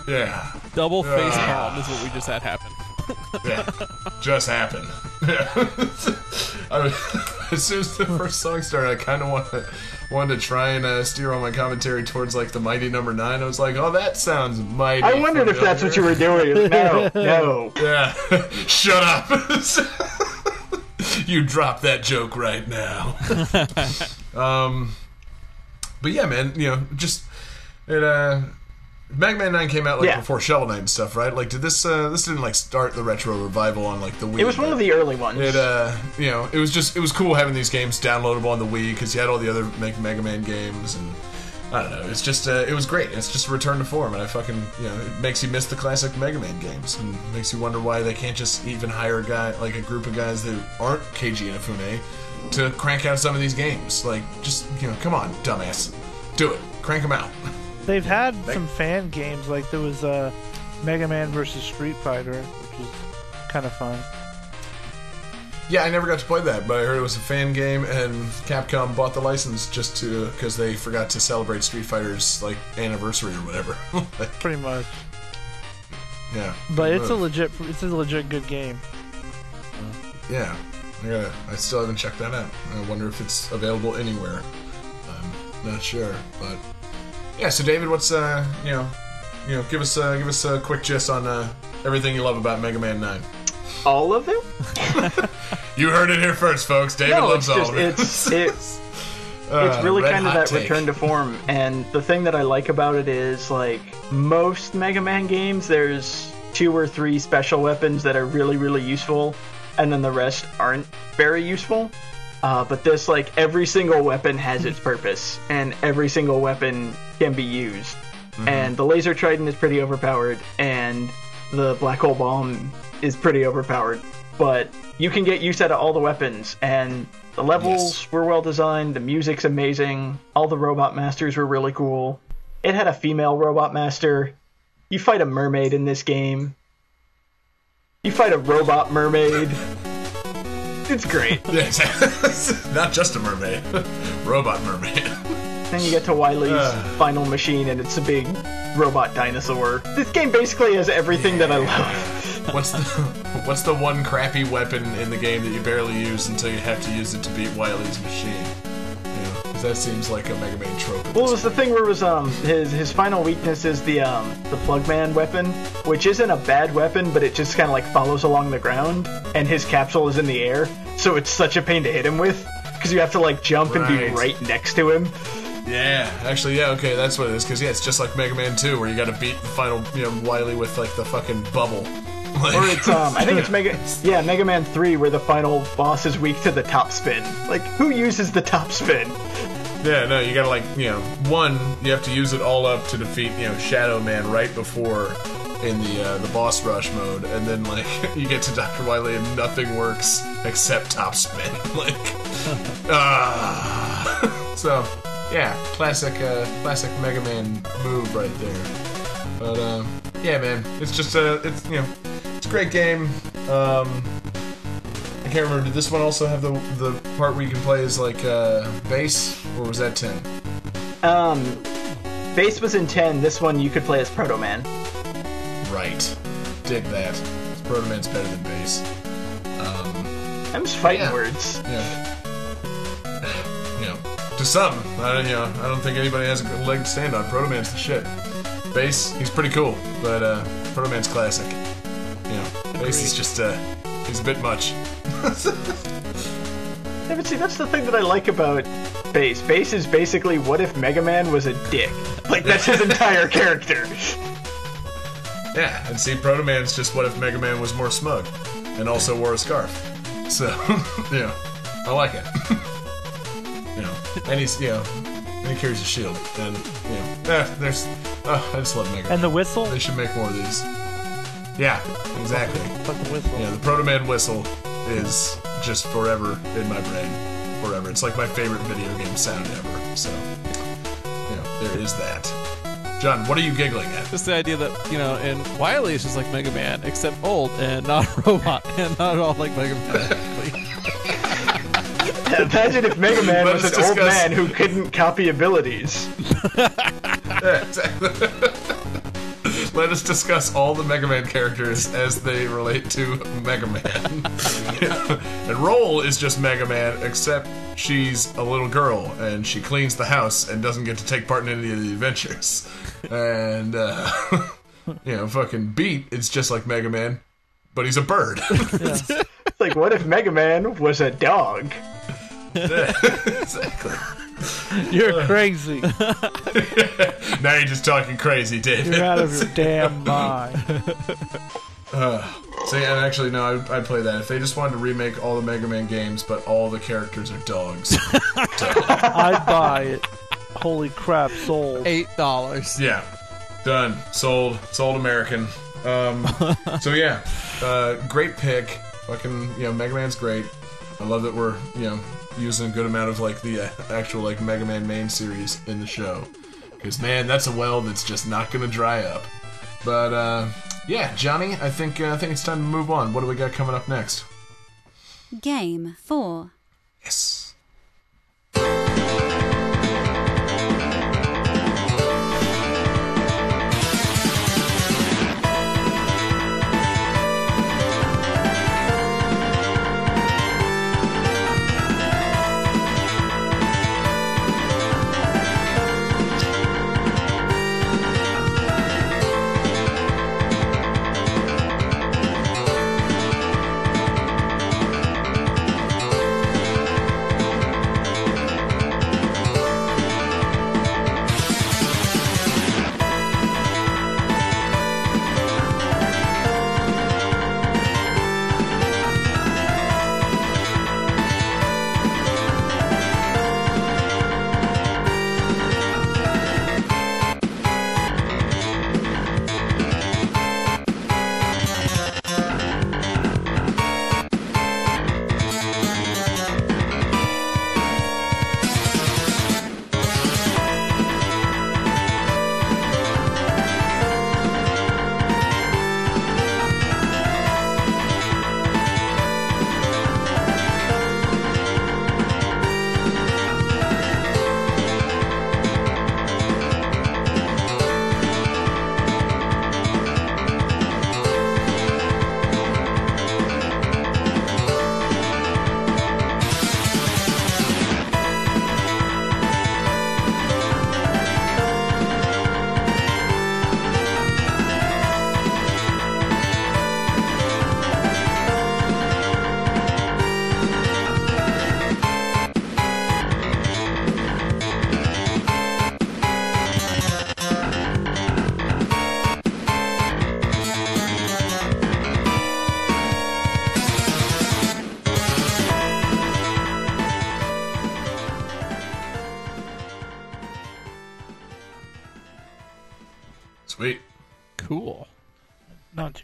Yeah. Double face palm is what we just had happen. Yeah, just happened. Yeah. I as soon as the first song started, I kind of wanted wanted to try and uh, steer all my commentary towards like the mighty number nine. I was like, oh, that sounds mighty. I wondered if that's what you were doing. No, no. Yeah, shut up. you drop that joke right now. um, but yeah, man, you know, just it. uh Mega Man Nine came out like Yeah. before Shovel Knight and stuff, right? Like, did this uh this didn't like start the retro revival on like the Wii? It was one of the early ones. it uh you know it was just it was cool having these games downloadable on the Wii because you had all the other Meg- Mega Man games and I don't know it's just uh, it was great it's just a return to form and I fucking you know it makes you miss the classic Mega Man games and makes you wonder why they can't just even hire a guy like a group of guys that aren't KG Keiji Inafune to crank out some of these games like just you know come on dumbass do it crank them out They've had some fan games, like there was uh, Mega Man versus Street Fighter, which was kind of fun. Yeah, I never got to play that, but I heard it was a fan game, and Capcom bought the license just to because they forgot to celebrate Street Fighter's like anniversary or whatever. Like, Pretty much. yeah, But it's a Uh, legit, it's a legit good game. yeah. I gotta. I still haven't checked that out. I wonder if it's available anywhere. I'm not sure, but yeah. So David, what's uh, you know, you know, give us uh, give us a quick gist on uh, everything you love about Mega Man Nine. All of it? You heard it here first, folks. David No, loves it's all just of it. it's it's Uh, it's really kind of that take. return to form. And the thing that I like about it is like most Mega Man games, there's two or three special weapons that are really really useful, and then the rest aren't very useful. Uh, but this, like every single weapon has its purpose, and every single weapon can be used. Mm-hmm. And the laser trident is pretty overpowered, and the black hole bomb is pretty overpowered. But you can get use out of all the weapons, and the levels Yes. were well designed. The music's amazing. All the robot masters were really cool. It had a female robot master. You fight a mermaid in this game. You fight a robot mermaid. It's great. Yeah. Not just a mermaid, robot mermaid. Then you get to Wily's Ugh. final machine, and it's a big robot dinosaur. This game basically has everything that I love. What's the What's the one crappy weapon in the game that you barely use until you have to use it to beat Wily's machine? You know, 'cause that seems like a Mega Man trope. Well, it this was the thing where it was um his his final weakness is the um the Plugman weapon, which isn't a bad weapon, but it just kind of like follows along the ground, and his capsule is in the air, so it's such a pain to hit him with because you have to like jump and be Right. right next to him. Yeah, actually, yeah, okay, that's what it is. Because yeah, it's just like Mega Man 2, where you got to beat the final, you know, Wily with like the fucking bubble. Like, Or it's um I think it's Mega yeah Mega Man three where the final boss is weak to the top spin. Like who uses the top spin? Yeah, no, you gotta like, you know, one, you have to use it all up to defeat, you know, Shadow Man right before in the uh, the boss rush mode, and then like you get to Doctor Wily and nothing works except top spin. Like, ah. so yeah, classic, uh, classic Mega Man move right there. But um, yeah, man, it's just uh, it's you know, it's a great game. Um, I can't remember. Did this one also have the the part where you can play as like uh, bass, or was that ten? Um, Bass was in ten. This one you could play as Proto Man. Right. Dig that. Proto Man's better than Bass. Um, I'm just fighting Yeah. words. yeah. you know, to some, I don't, you know, I don't think anybody has a good leg to stand on. Proto Man's the shit. Bass, he's pretty cool, but uh, Proto Man's classic. You know, bass is just uh, he's a bit much. Yeah, but see, that's the thing that I like about Bass. Bass is basically what if Mega Man was a dick. Like that's his entire character. Yeah, and see, Proto Man's just what if Mega Man was more smug, and also wore a scarf. So, yeah, I like it. you know, and he's you know, and he carries a shield, and you know, eh, there's. Oh, I just love Mega. Man. And the whistle? They should make more of these. Yeah, exactly. Fucking whistle. Yeah, the Proto Man whistle is just forever in my brain. Forever. It's like my favorite video game sound ever. So, you know, there is that. John, what are you giggling at? Just the idea that you know, and Wily is just like Mega Man, except old and not a robot, and not at all like Mega Man. Imagine if Mega Man was us an old man who couldn't copy abilities. Yeah, exactly. Let us discuss all the Mega Man characters as they relate to Mega Man. and Roll is just Mega Man, except she's a little girl and she cleans the house and doesn't get to take part in any of the adventures. And, uh, you know, fucking Beat is just like Mega Man, but he's a bird. It's like, what if Mega Man was a dog? exactly. You're crazy. Now you're just talking crazy, David. You're out of your damn mind. Uh, See, and actually, no, I'd, I'd play that. If they just wanted to remake all the Mega Man games, but all the characters are dogs. I'd buy it. Holy crap, sold. Eight dollars. yeah. Done. Sold. Sold American. Um, so, yeah. Uh, great pick. Fucking, you know, Mega Man's great. I love that we're, you know, using a good amount of, like, the uh, actual, like, Mega Man main series in the show. Because, man, that's a well that's just not going to dry up. But, uh, yeah, Johnny, I think, uh, I think it's time to move on. What do we got coming up next? Game 4. Yes.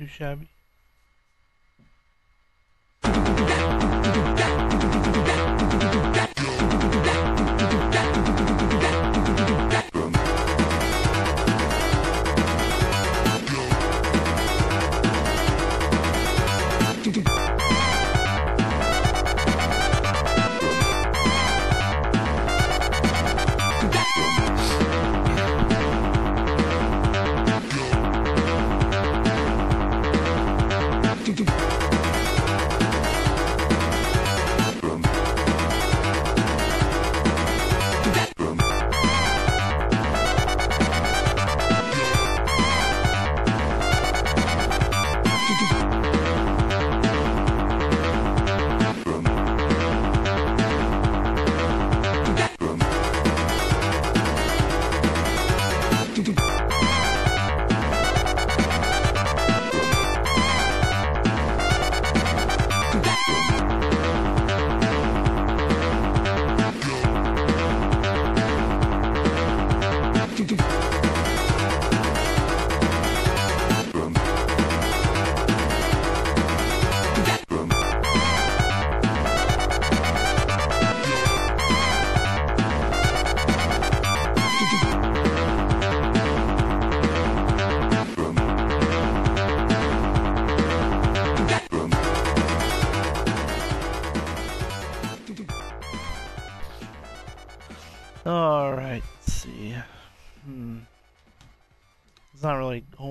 Not too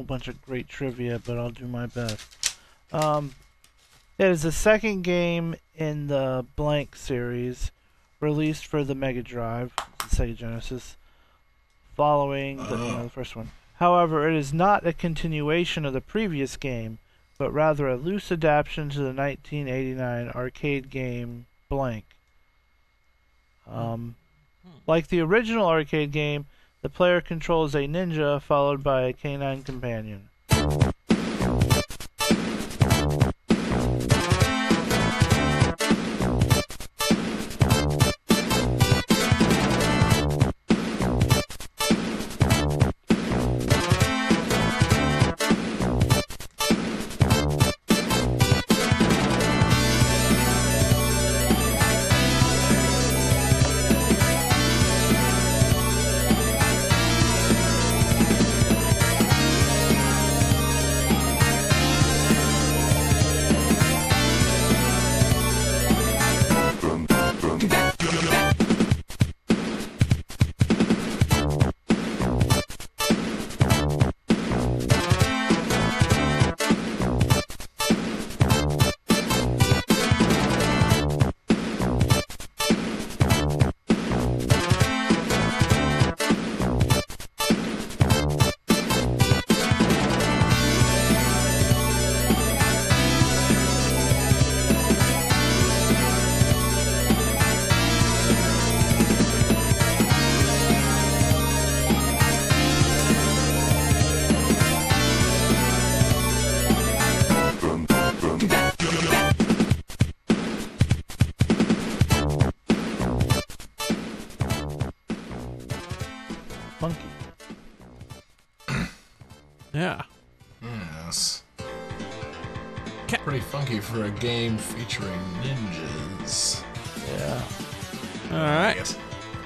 bunch of great trivia, but I'll do my best. Um, it is the second game in the Blank series, released for the Mega Drive, the Sega Genesis, following the, you know, the first one. However, it is not a continuation of the previous game, but rather a loose adaptation to the 1989 arcade game Blank. Um, like the original arcade game, the player controls a ninja followed by a canine companion. Game featuring ninjas. Yeah. All right. I right. guess.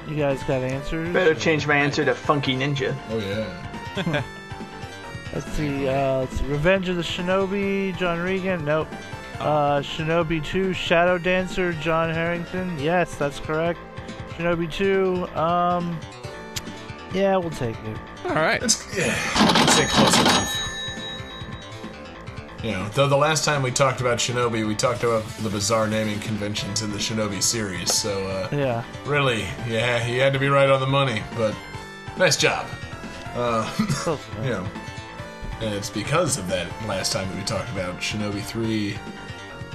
You guys got answers? Better change my answer to Funky Ninja. Oh yeah. Let's see. Uh, let's see. Revenge of the Shinobi, John Regan. Nope. Uh, Shinobi 2, Shadow Dancer, John Harrington. Yes, that's correct. Shinobi 2. Um, yeah, we'll take it. All right. It's yeah. I'd say close enough. You know, though the last time we talked about Shinobi, we talked about the bizarre naming conventions in the Shinobi series. So uh, Yeah. really, yeah, he had to be right on the money. But nice job. Uh, you know, and it's because of that last time that we talked about Shinobi 3,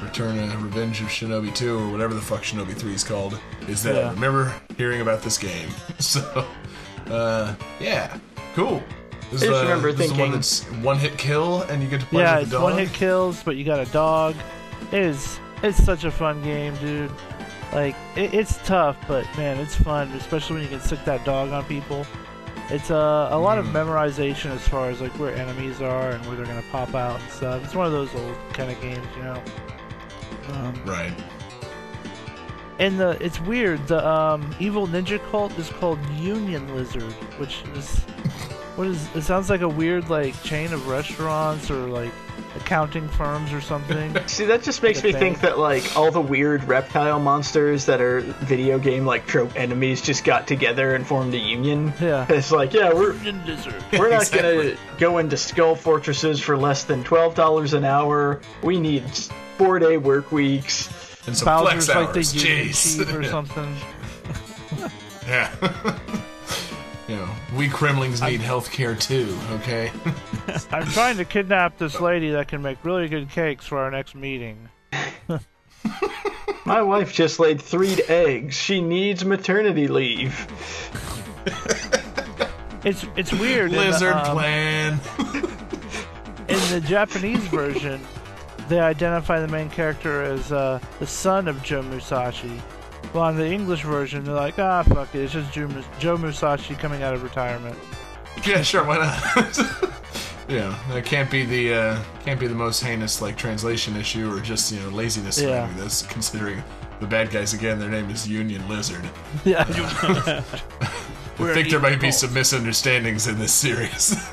Return of Revenge of Shinobi 2, or whatever the fuck Shinobi 3 is called, is that Yeah. I remember hearing about this game. So, uh, yeah, cool. This I is, just uh, remember is the one thinking- that's one hit kill, and you get to play Yeah, with it's the dog. one hit kills, but you got a dog. It is. It's such a fun game, dude. Like it, it's tough, but man, it's fun, especially when you can stick that dog on people. It's uh, a lot of memorization as far as like where enemies are and where they're gonna pop out and stuff. It's one of those old kind of games, you know. Um, Right. and the it's weird. The um, evil ninja cult is called Union Lizard, which is what is it sounds like a weird like chain of restaurants or like accounting firms or something. See, that just makes The me think that like all the weird reptile monsters that are video game like trope enemies just got together and formed a union. Yeah. It's like, yeah, we're we're not Exactly. gonna go into skull fortresses for less than twelve dollars an hour. We need four day work weeks. And some Bowser's flex like the hours. Union Jeez. chief or something. yeah. you know, we Kremlings need health care too, okay? I'm trying to kidnap this lady that can make really good cakes for our next meeting. My wife just laid three eggs. She needs maternity leave. It's it's weird. in the, um, plan. in the Japanese version, they identify the main character as uh, the son of Joe Musashi. Well, on the English version, they're like, ah, fuck it, it's just Joe, Musashi coming out of retirement. Yeah, sure, why not? yeah, that can't be the uh, can't be the most heinous like translation issue or just you know laziness Yeah. surrounding this. Considering the bad guys again, their name is Union Lizard. Yeah, I think there might be some misunderstandings in this series.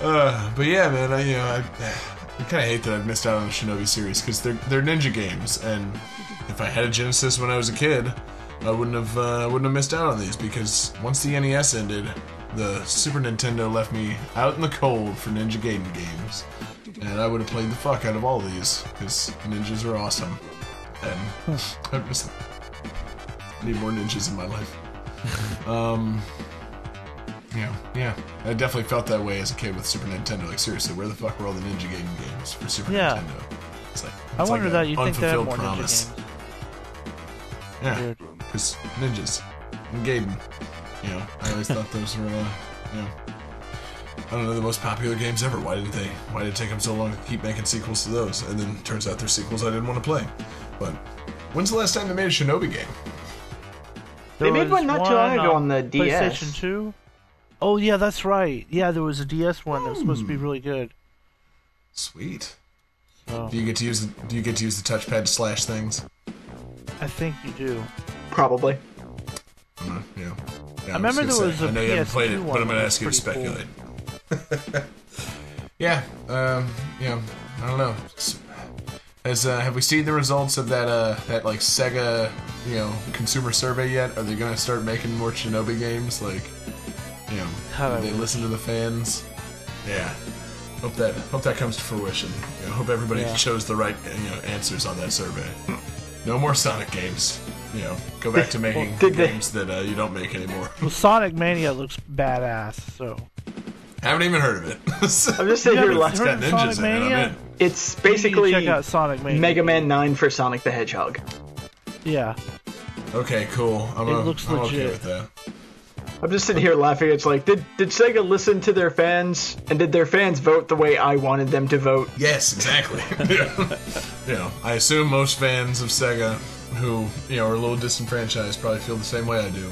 uh, but yeah, man, I you know I, I kind of hate that I've missed out on the Shinobi series because they're they're ninja games, and if I had a Genesis when I was a kid, I wouldn't have uh, wouldn't have missed out on these because once the NES ended, the Super Nintendo left me out in the cold for Ninja Gaiden games, and I would have played the fuck out of all these because ninjas are awesome, and I miss them. I need more ninjas in my life. um, yeah, yeah, I definitely felt that way as a kid with Super Nintendo. Like seriously, where the fuck were all the Ninja Gaiden games for Super Yeah. Nintendo? It's like I wonder like that you think they have more promise. ninja games. Yeah, because ninjas and Gaiden. You know, I always thought those were, uh, you know, I don't know, the most popular games ever. Why did they? Why did it take them so long to keep making sequels to those? And then turns out they're sequels I didn't want to play. But when's the last time they made a Shinobi game? They made one not too long ago on the DS. PlayStation 2. Oh yeah, that's right. Yeah, there was a DS one that was supposed to be really good. Sweet. So Do you get to use the, Do you get to use the touchpad to slash things? I think you do. Probably. Uh, yeah. yeah. I remember was there gonna was say, a I know you haven't played it, but I'm going to ask you to was pretty speculate. yeah. Um. Yeah. I don't know. S- Has uh, have we seen the results of that uh that like Sega you know consumer survey yet? Are they gonna start making more Shinobi games? Like, you know, God, do they wish. listen to the fans? Yeah. Hope that hope that comes to fruition. You know, hope everybody Yeah. chose the right you know answers on that survey. No more Sonic games. You know, go back to making did they- games that uh, you don't make anymore. Well, Sonic Mania looks badass. So Haven't even heard of it. I'm just sitting You here. haven't Like, it's heard got of ninjas Sonic in it. In. it's You need to basically check out Sonic Mania. Mega Man 9 for Sonic the Hedgehog. Yeah, Okay, cool. I'm, It uh, looks I'm okay legit. with that. I'm just sitting here laughing. It's like, did did Sega listen to their fans, and did their fans vote the way I wanted them to vote? Yes, exactly. yeah. You know, I assume most fans of Sega who, you know, are a little disenfranchised probably feel the same way I do.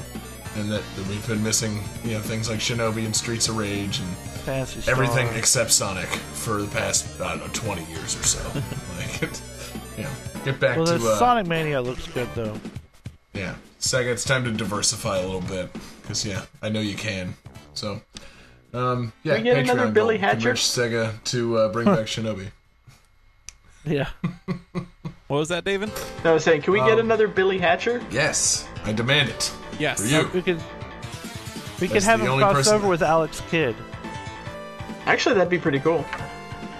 And that, that we've been missing, you know, things like Shinobi and Streets of Rage and Phantasy Star. everything except Sonic for the past, I don't know, 20 years or so. like, you know, get back Well, to, the uh, Sonic Mania looks good though. yeah, Sega, it's time to diversify a little bit. Because, yeah, I know you can. So, um, yeah, Can we get another Billy Hatcher? Sega to uh, bring back Shinobi. Yeah. What was that, David? No, I was saying, can we get Um, another Billy Hatcher? Yes, I demand it. Yes. For you. We could. We could have the him cross over that- with Alex Kidd. Actually, that'd be pretty cool.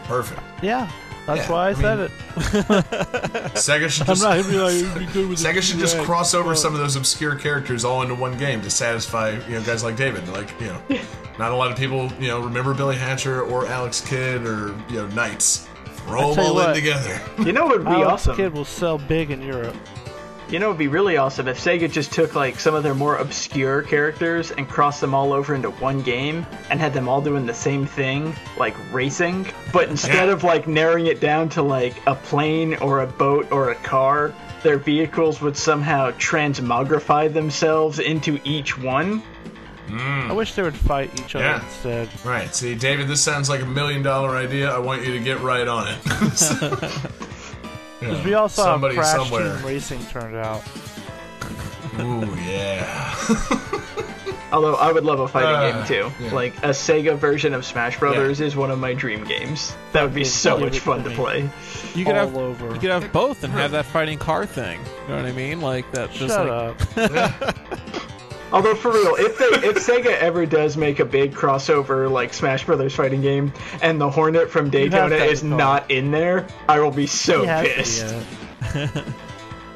Perfect. Yeah, that's Yeah, why I, I said mean, it. Sega should I'm just not gonna be like, it'd be good with Sega the should just DX, cross over some of those obscure characters all into one game to satisfy you know guys like David. Like you know, not a lot of people you know remember Billy Hatcher or Alex Kidd or you know NiGHTS. Throw them tell you all in what. together. You know what would be Alex awesome? Kidd will sell big in Europe. You know, it'd be really awesome if Sega just took like some of their more obscure characters and crossed them all over into one game and had them all doing the same thing, like racing. But instead Yeah. of like narrowing it down to like a plane or a boat or a car, their vehicles would somehow transmogrify themselves into each one. Hmm. I wish they would fight each other Yeah. instead. Right. See, David, this sounds like a million dollar idea. I want you to get right on it. Because we also Somebody have Crash somewhere. Team Racing turned out. Ooh, yeah. Although I would love a fighting Uh, game too. yeah. Like a Sega version of Smash Brothers is one of my dream games. That would be so much fun to to play. You could all have over. you could have both and have that fighting car thing. You know what I mean? Like that. Just Shut like, up. Although for real, if they if Sega ever does make a big crossover like Smash Brothers fighting game, and the Hornet from Daytona is a not in there, I will be so He has to be pissed. in it.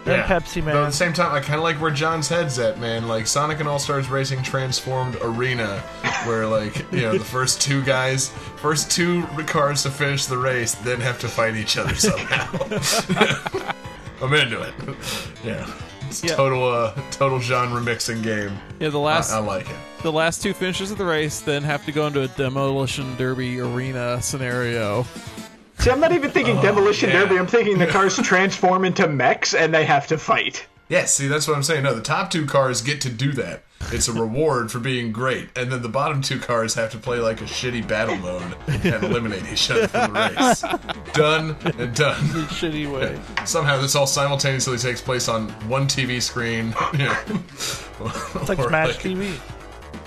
Then yeah. Pepsi But at the same time, I kind of like where John's head's at, man. Like Sonic and All Stars Racing transformed arena, where like you know the first two guys, first two cars to finish the race, then have to fight each other somehow. I'm into it. Yeah, it's a Yeah. total uh, total genre mixing game. yeah, the last I like it. the last two finishes of the race then have to go into a demolition derby arena scenario. See, I'm not even thinking Demolition Oh, yeah. Derby. I'm thinking the cars transform into mechs and they have to fight. Yeah, see, that's what I'm saying. No, the top two cars get to do that. It's a reward for being great, and then the bottom two cars have to play like a shitty battle mode and eliminate each other from the race. done and done. Shitty way. Somehow this all simultaneously takes place on one TV screen. Yeah. It's like Smash TV.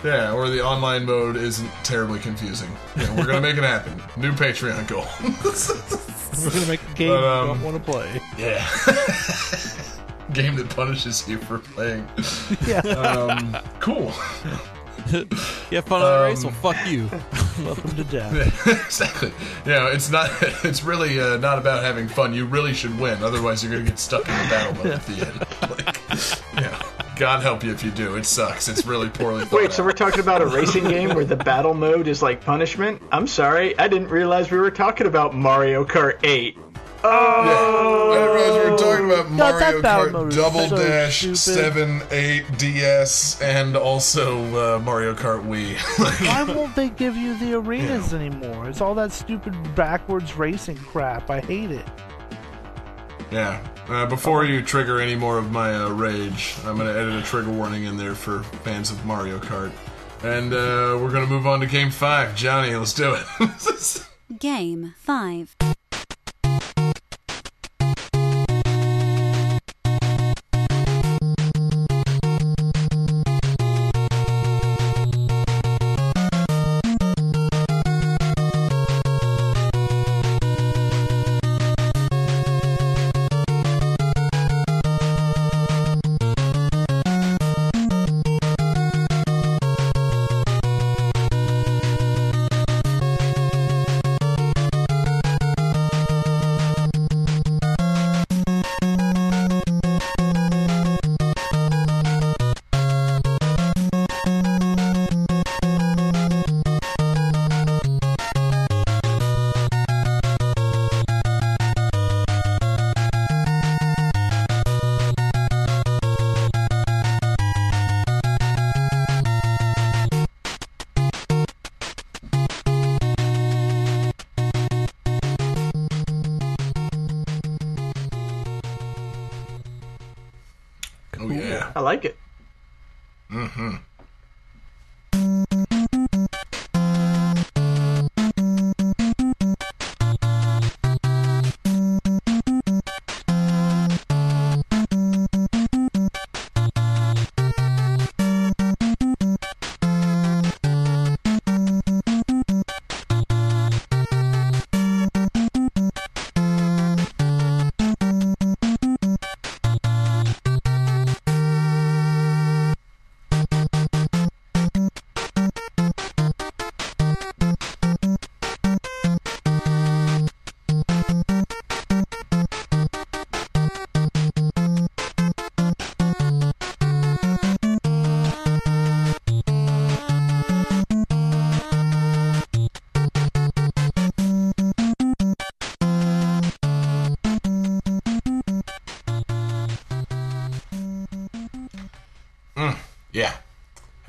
Yeah, or the online mode isn't terribly confusing. Yeah, we're gonna make it happen. New Patreon goal. We're gonna make a game But, um, you don't want to play. yeah. game that punishes you for playing. Yeah. Um, cool. You have fun on the race? Well, fuck you. Welcome to death. exactly. You know, it's not. It's really uh, not about having fun. You really should win. Otherwise, you're gonna get stuck in the battle mode at the end. Like, yeah. God help you if you do. It sucks. It's really poorly thought Wait, so we're talking about a racing game where the battle mode is like punishment? I'm sorry, I didn't realize we were talking about Mario Kart 8. I didn't realize we were talking about that Mario Kart is Double so Dash stupid. 7, 8, DS, and also uh, Mario Kart Wii. Why won't they give you the arenas anymore? It's all that stupid backwards racing crap. I hate it. yeah. Uh, before you trigger any more of my uh, rage, I'm going to edit a trigger warning in there for fans of Mario Kart. And uh, we're going to move on to Game 5. Johnny, let's do it. Game 5.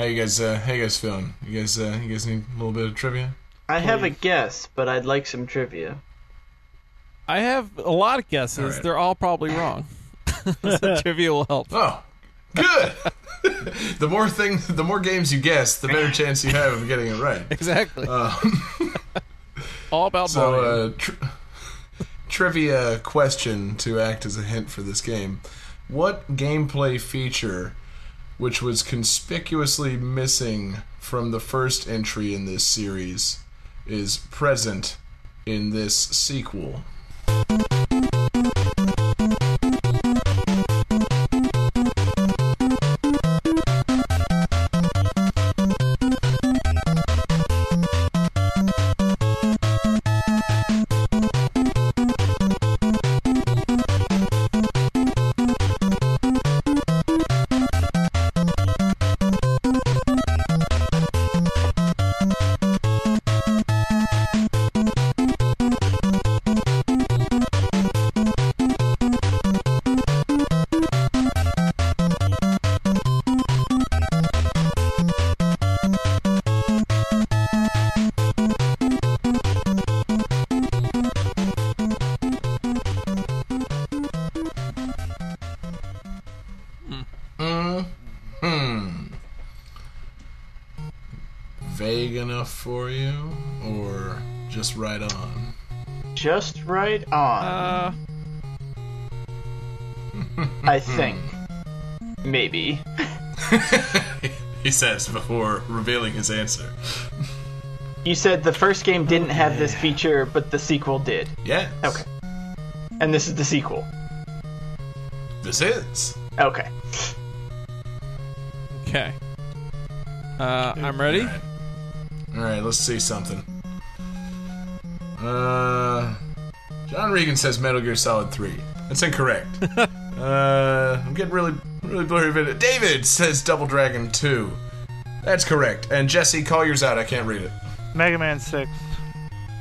How you guys? Uh, how you guys feeling? You guys? Uh, you guys need a little bit of trivia? I have a guess, but I'd like some trivia. I have a lot of guesses. All right. They're all probably wrong. so trivia will help. Oh, good. the more things, the more games you guess, the better chance you have of getting it right. Exactly. all about So, Mario. uh, tr- trivia question to act as a hint for this game: What gameplay feature, which was conspicuously missing from the first entry in this series, is present in this sequel? Just right on, Uh, I think. Maybe. he says before revealing his answer. You said the first game didn't have this feature, but the sequel did. Yeah. Okay. And this is the sequel. This is. Okay. Okay. Uh, I'm ready. Alright. Alright, let's see something. Uh, John Regan says Metal Gear Solid 3. That's incorrect. uh, I'm getting really, really blurry. Vid- David says Double Dragon 2. That's correct. And Jesse, call yours out. I can't read it. Mega Man 6.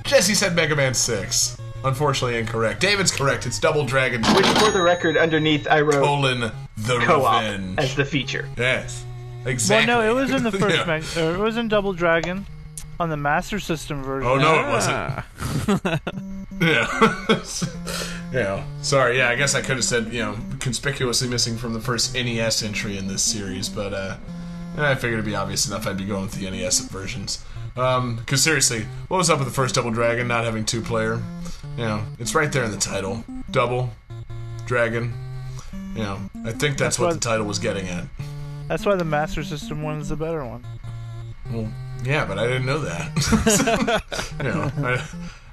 Jesse said Mega Man 6. Unfortunately incorrect. David's correct. It's Double Dragon Which, for the record, underneath I wrote colon the co-op revenge. as the feature. yes. Well, Exactly. no, it was in the first. Yeah. Meg- it was in Double Dragon, on the Master System version. Oh no, it wasn't. Ah. Yeah. yeah. Sorry. Yeah, I guess I could have said you know conspicuously missing from the first NES entry in this series, but uh, I figured it'd be obvious enough. I'd be going with the NES versions. Um, because seriously, what was up with the first Double Dragon not having two player? You know, it's right there in the title. Double Dragon. You know, I think that's, That's what what- the title was getting at. That's why the Master System one is the better one. Well, yeah, but I didn't know that. you know, I,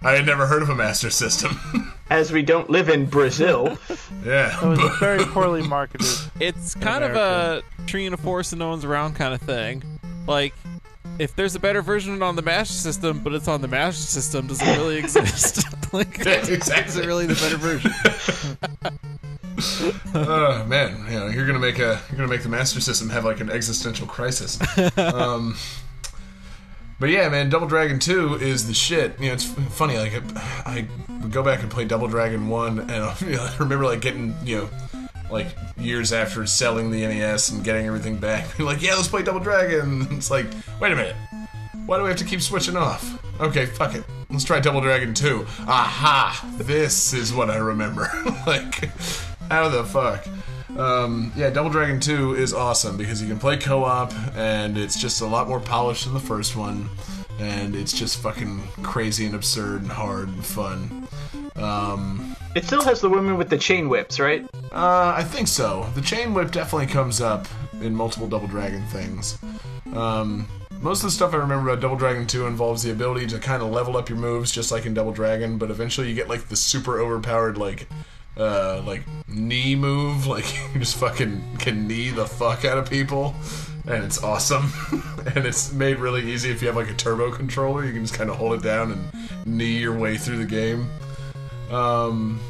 I had never heard of a Master System. As we don't live in Brazil, yeah. It was very poorly marketed. It's kind of a tree in a forest and no one's around kind of thing. Like, if there's a better version on the Master System, but it's on the Master System, does it really exist? like, Yeah, is exactly. it really the better version? Oh man, you know, you're gonna make a you're gonna make the Master System have like an existential crisis. um, but yeah, man, Double Dragon Two is the shit. You know, it's funny. Like I, would go back and play Double Dragon One, and you know, I remember like getting you know. Like years after selling the NES and getting everything back, like, yeah, let's play Double Dragon. It's like, wait a minute, why do we have to keep switching off? Okay, fuck it. Let's try Double Dragon 2. Aha! This is what I remember. like, how the fuck? Um, yeah, Double Dragon 2 is awesome because you can play co op and it's just a lot more polished than the first one. And it's just fucking crazy and absurd and hard and fun. Um, it still has the women with the chain whips, right? uh, I think so. The chain whip definitely comes up in multiple Double Dragon things. Um, most of the stuff I remember about Double Dragon 2 involves the ability to kind of level up your moves, just like in Double Dragon, but eventually you get like the super overpowered, like, uh, like knee move, like you just fucking can knee the fuck out of people, and it's awesome. and it's made really easy if you have like a turbo controller, you can just kind of hold it down and knee your way through the game. Um,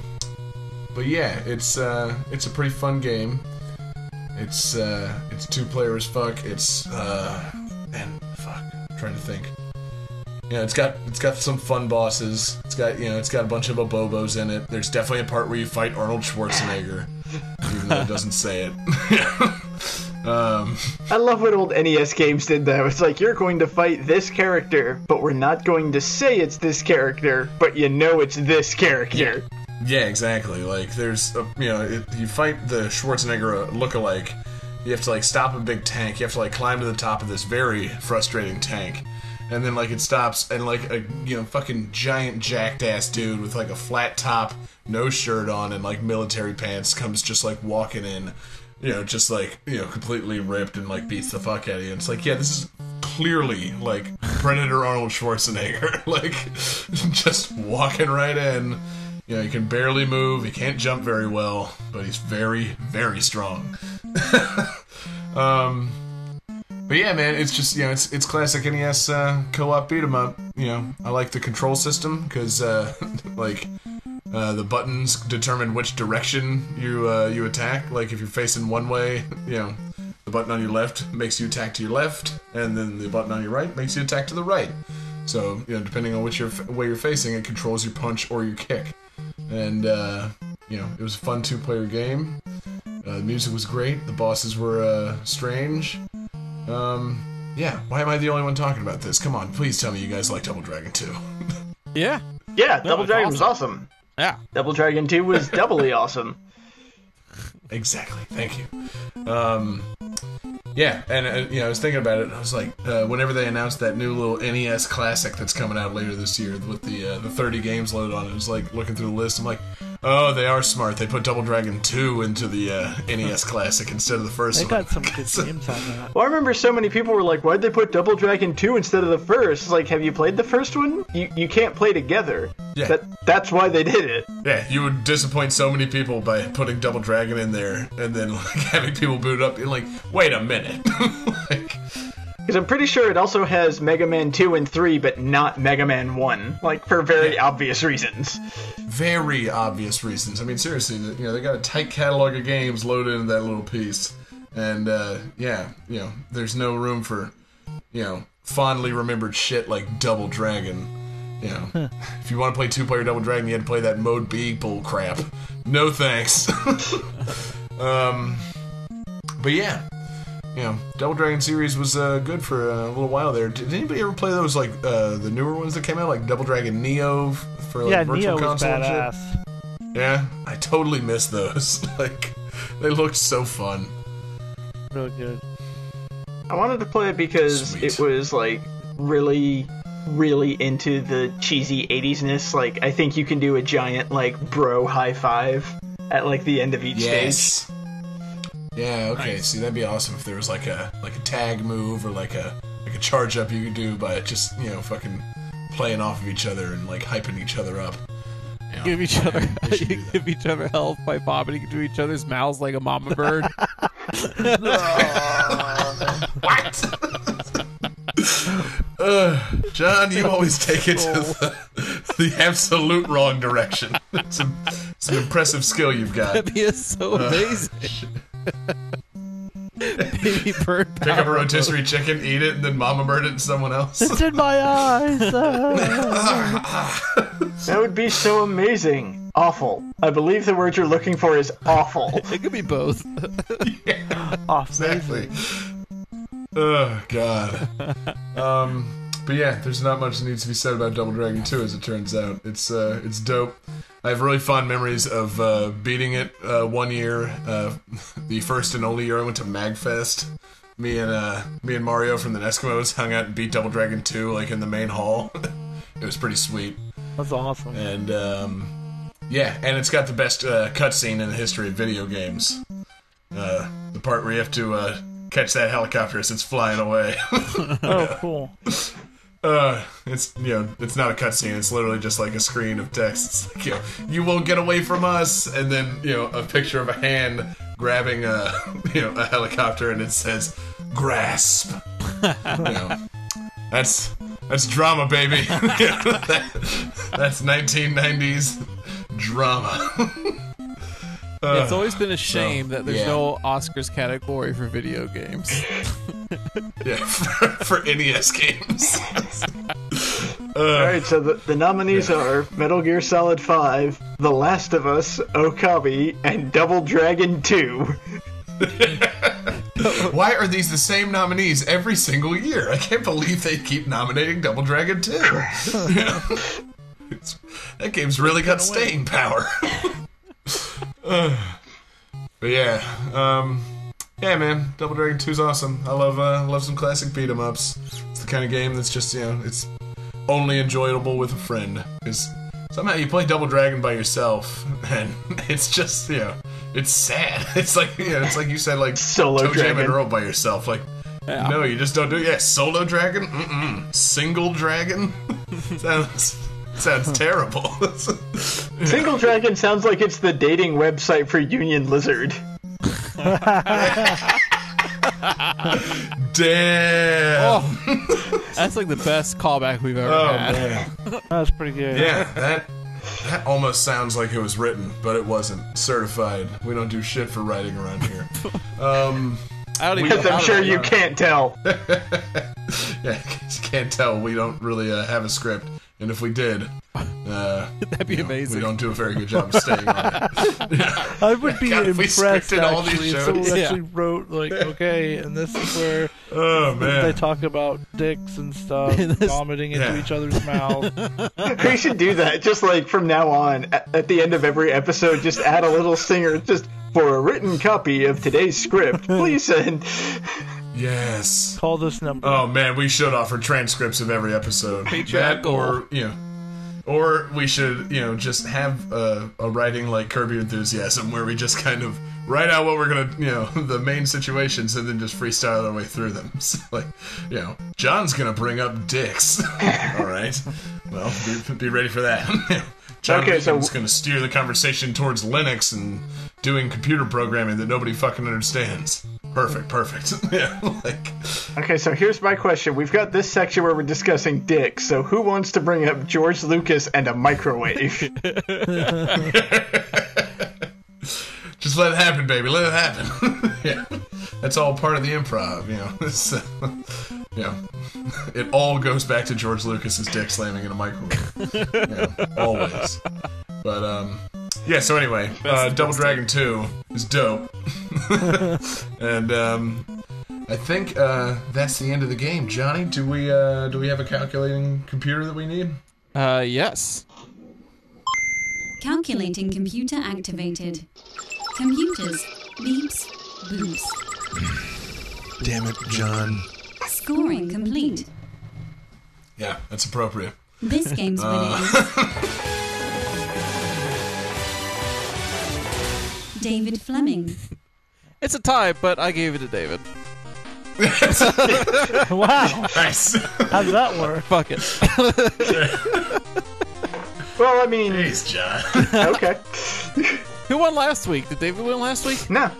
but yeah, it's uh, it's a pretty fun game. It's uh, it's two player as fuck. It's uh, and fuck, I'm trying to think. Yeah, it's got it's got some fun bosses. It's got you know it's got a bunch of abobos in it. There's definitely a part where you fight Arnold Schwarzenegger, even though it doesn't say it. um, I love when old NES games did that. It's like, you're going to fight this character, but we're not going to say it's this character, but you know it's this character. Yeah, exactly. Like, there's, a, you know, it, you fight the Schwarzenegger lookalike. You have to like stop a big tank. You have to like climb to the top of this very frustrating tank, and then like it stops, and like a you know fucking giant jacked ass dude with like a flat top, no shirt on, and like military pants comes just like walking in, you know, just like you know completely ripped and like beats the fuck out of you. And it's like, yeah, this is clearly like Predator Arnold Schwarzenegger, like just walking right in. You know, he can barely move. He can't jump very well, but he's very, very strong. um, but yeah, man, it's just you know, it's it's classic NES uh, co-op beat 'em up. You know, I like the control system because uh, like uh, the buttons determine which direction you uh, you attack. Like if you're facing one way, you know, the button on your left makes you attack to your left, and then the button on your right makes you attack to the right. So you know, depending on which way you're facing, it controls your punch or your kick. And uh, you know, it was a fun two-player game. Uh, the music was great. The bosses were uh, strange. Um, yeah, why am I the only one talking about this? Come on, please tell me you guys like Double Dragon 2. Yeah. Yeah, Double it's Dragon was awesome. Yeah. Double Dragon 2 was doubly awesome. Exactly. Thank you. Um, yeah, and uh, you know, I was thinking about it. I was like, uh, whenever they announced that new little NES Classic that's coming out later this year with the uh, the 30 games loaded on it, I was like looking through the list. I'm like, Oh, they are smart. They put Double Dragon 2 into the uh, NES Classic instead of the first They one. got some good games on that. Well, I remember so many people were like, "Why'd they put Double Dragon 2 instead of the first? It's like, have you played the first one? You you can't play together. Yeah. That that's why they did it. Yeah, you would disappoint so many people by putting Double Dragon in there and then like having people boot up and like, wait a minute. like, Because I'm pretty sure it also has Mega Man 2 and 3, but not Mega Man 1, like for very obvious reasons. very obvious reasons. I mean, seriously, you know, they got a tight catalog of games loaded into that little piece, and uh, yeah, you know, there's no room for, you know, fondly remembered shit like Double Dragon. You know, if you want to play two-player Double Dragon, you had to play that Mode B bull crap. No thanks. um, but yeah, you know, Double Dragon series was uh, good for a little while there. Did anybody ever play those like uh, the newer ones that came out, like Double Dragon Neon f- for like Yeah, Virtual Neon was Console and shit? badass. Yeah, I totally miss those. like, they looked so fun. Real good. I wanted to play it because Sweet. it was like really, really into the cheesy 80s-ness. Like, I think you can do a giant like bro high five at like the end of each stage. Yes. Yeah. Okay. See, that'd be awesome if there was like a like a tag move or like a like a charge up you could do by just you know fucking playing off of each other and like hyping each other up. You know, Give each other, they should do that. give each other health by vomiting into each other's mouths like a mama bird. What? uh, John, you always take it to the, the absolute wrong direction. It's, a, it's an impressive skill you've got. That'd be so Uh, amazing. Baby bird Pick up a power. rotisserie chicken, eat it, and then mama bird it to someone else. It's in my eyes. That would be so amazing. Awful. I believe the word you're looking for is awful. It could be both. Off Exactly. Oh God. Um, but yeah, there's not much that needs to be said about Double Dragon 2, as it turns out. It's uh, it's dope. I have really fond memories of uh, beating it uh, one year, uh, the first and only year I went to Magfest. Me and uh, me and Mario from the Eskimos hung out and beat Double Dragon 2 like in the main hall. it was pretty sweet. That's awesome. And um, yeah, and it's got the best uh, cutscene in the history of video games. Uh, the part where you have to uh, catch that helicopter as it's flying away. Oh, cool. Uh, it's you know, it's not a cutscene. It's literally just like a screen of text. Like, you, know, you won't get away from us, and then you know, a picture of a hand grabbing a you know a helicopter, and it says grasp. you know, that's that's drama, baby. That- that's 1990s drama. Uh, it's always been a shame that there's yeah. no Oscars category for video games. Yeah, for, for NES games. Uh, Alright, so the, the nominees are Metal Gear Solid 5, The Last of Us, Okami, and Double Dragon 2. Why are these the same nominees every single year? I can't believe they keep nominating Double Dragon 2. It's- that game's really got staying power. Uh, but yeah, um, yeah, man, Double Dragon 2 is awesome. I love, uh, love some classic beat 'em ups. It's the kind of game that's just, you know, it's only enjoyable with a friend. Because somehow you play Double Dragon by yourself, and it's just, you know, it's sad. It's like, you know, it's like you said, like Solo ToeJam and Dragon. Earl by yourself. Like, no, you just don't do it. Yeah, solo dragon? Mm-mm. Single dragon? sounds sounds terrible. Single Dragon sounds like it's the dating website for Union Lizard. Damn. That's like the best callback we've ever Oh, had. That's pretty good. Yeah, that that almost sounds like it was written, but it wasn't. Certified. We don't do shit for writing around here. Um, I don't even. I'm sure to you can't tell. yeah, 'cause you can't tell. We don't really uh, have a script, and if we did, uh, That'd be you know, we don't do a very good job of staying on it. I would be God, if we impressed scripted all these actually if shows. someone Yeah. actually wrote like, okay, and this is where Oh they talk about dicks and stuff, This- vomiting into Yeah. each other's mouths. We should do that. Just like from now on, at, at the end of every episode, just add a little stinger. Just for a written copy of today's script, please send. Yes. Call this number. Oh man, we should offer transcripts of every episode. Patreon that or you know, or we should, you know, just have a, a writing like Curb Your Enthusiasm, where we just kind of write out what we're gonna, you know, the main situations, and then just freestyle our way through them. So, like, you know, John's gonna bring up dicks. All right. Well, be, be ready for that. John Okay, so- Regan's gonna steer the conversation towards Linux and doing computer programming that nobody fucking understands. Perfect, perfect. yeah, like. Okay, so here's my question. We've got this section where we're discussing dicks. So who wants to bring up George Lucas and a microwave? Just let it happen, baby. Let it happen. yeah, that's all part of the improv. You know, it's, uh, you know, it all goes back to George Lucas's dick slamming in a microwave. Yeah, always. But um, yeah. So anyway, uh, Double Dragon Two is dope, and um, I think uh, that's the end of the game. Johnny, do we uh, do we have a calculating computer that we need? Uh, yes. Calculating computer activated. Computers. Beeps. Boops. Damn it, John. Scoring complete. Yeah, that's appropriate. This game's winner David Fleming. It's a tie, but I gave it to David. Wow, Nice. how's that work? Fuck it. well, I mean, Jeez, John. okay. Who won last week? Did David win last week? No.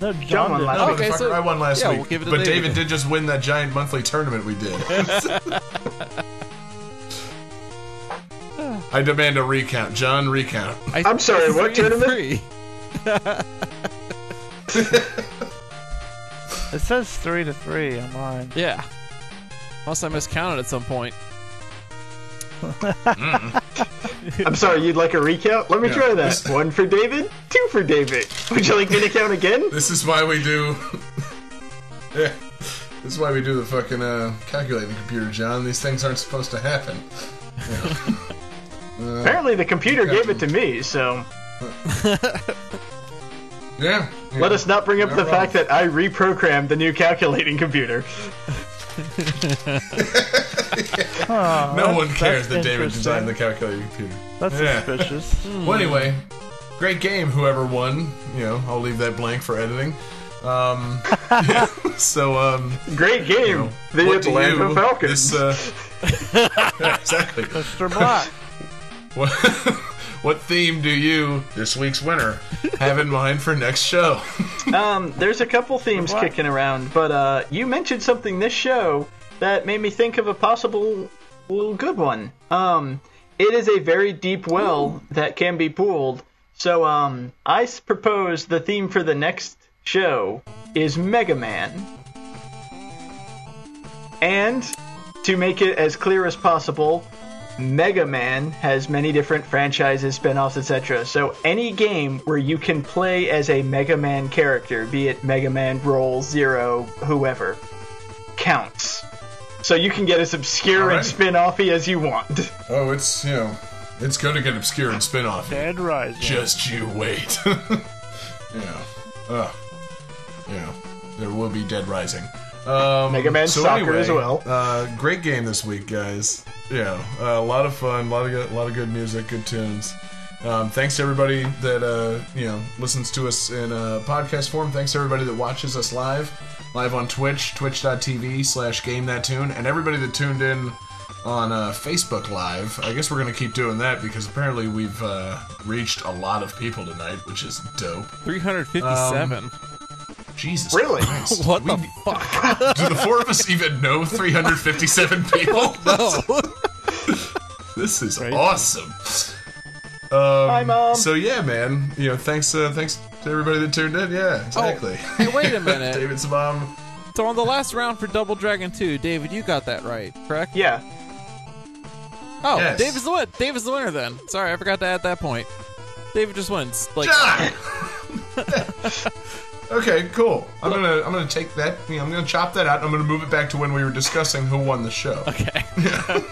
No, John John won did. last week. Okay, so- I won last yeah, week. we'll give it to but David. David did just win that giant monthly tournament we did. I demand a recount. John, recount. I, I'm sorry, what three and tournament? three. It says three to three on mine. Yeah. Unless I miscounted at some point. I'm sorry, you'd like a recount? Let me Yeah. try that. One for David, two for David. Would you like me to count again? This is why we do. yeah. This is why we do the fucking uh, calculating computer, John. These things aren't supposed to happen. Apparently, the computer gave it to me, so Yeah. let us not bring up Not the wrong. fact that I reprogrammed the new calculating computer. Oh, No one cares that David designed the calculating computer. That's Yeah. suspicious. Well, anyway, great game. Whoever won, you know, I'll leave that blank for editing. Um, yeah, so, um, Great game, you know, the what do Atlanta you, Falcons. This, uh, yeah, exactly. Mr. Black. What, what theme do you, this week's winner, have in mind for next show? Um, there's a couple themes kicking around, but uh, you mentioned something this show that made me think of a possible little good one. Um, it is a very deep well that can be pooled. So um, I s- propose the theme for the next show is Mega Man. And to make it as clear as possible, Mega Man has many different franchises, spin-offs, etc. So any game where you can play as a Mega Man character, be it Mega Man, Roll, Zero, whoever, counts. So you can get as obscure and Alright. spin-offy as you want. Oh, it's, you know, it's going to get obscure and spin off. Dead Rising. Just you wait. yeah. know, uh, you there will be Dead Rising. Um, Mega Man so Soccer anyway, as well. Uh, great game this week, guys. Yeah, uh, a lot of fun, a lot of good, a lot of good music, good tunes. Um, thanks to everybody that uh, you know listens to us in uh, podcast form. Thanks to everybody that watches us live, live on Twitch, twitch.tv slash game that tune, and everybody that tuned in on uh, Facebook Live. I guess we're gonna keep doing that because apparently we've uh, reached a lot of people tonight, which is dope. 357. Jesus, Really? Christ. what We- the fuck? do the four of us even know 357 people? No. This is Crazy. awesome. Um, Hi, Mom. So yeah, man. You know, thanks, uh, thanks to everybody that tuned in. Yeah, exactly. hey, wait a minute. David's mom. So on the last round for Double Dragon 2, David, you got that right, correct? Yeah. Oh, Yes. David's the win. David's the winner then. Sorry, I forgot to add that point. David just wins. Like, John. Okay, cool. I'm gonna I'm gonna take that. You know, I'm gonna chop that out. and I'm gonna move it back to when we were discussing who won the show. okay.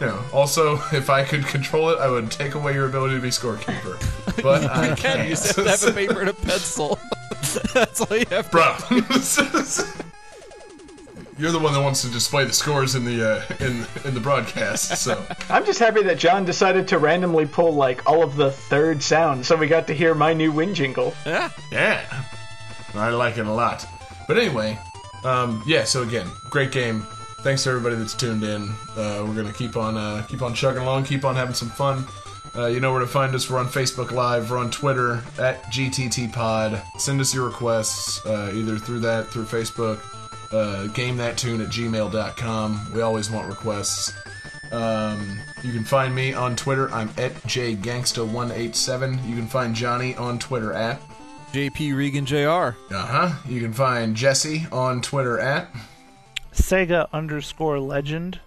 You know, also, if I could control it, I would take away your ability to be scorekeeper. But I Ken, can't. you just have to have a paper and a pencil. That's all you have to Bro. you're the one that wants to display the scores in the uh, in in the broadcast. So I'm just happy that John decided to randomly pull like all of the third sounds, so we got to hear my new wind jingle. Yeah. yeah, I like it a lot. But anyway, um, yeah. So again, great game. Thanks to everybody that's tuned in. Uh, we're gonna keep on uh, keep on chugging along, keep on having some fun. Uh, you know where to find us. We're on Facebook Live. We're on Twitter at GTT Pod. Send us your requests uh, either through that, through Facebook. Uh, game that tune at gmail.com. We always want requests. Um, you can find me on Twitter. I'm at jgangsta187. You can find Johnny on Twitter at. JP Regan Jr. Uh huh. You can find Jesse on Twitter at. Sega underscore legend.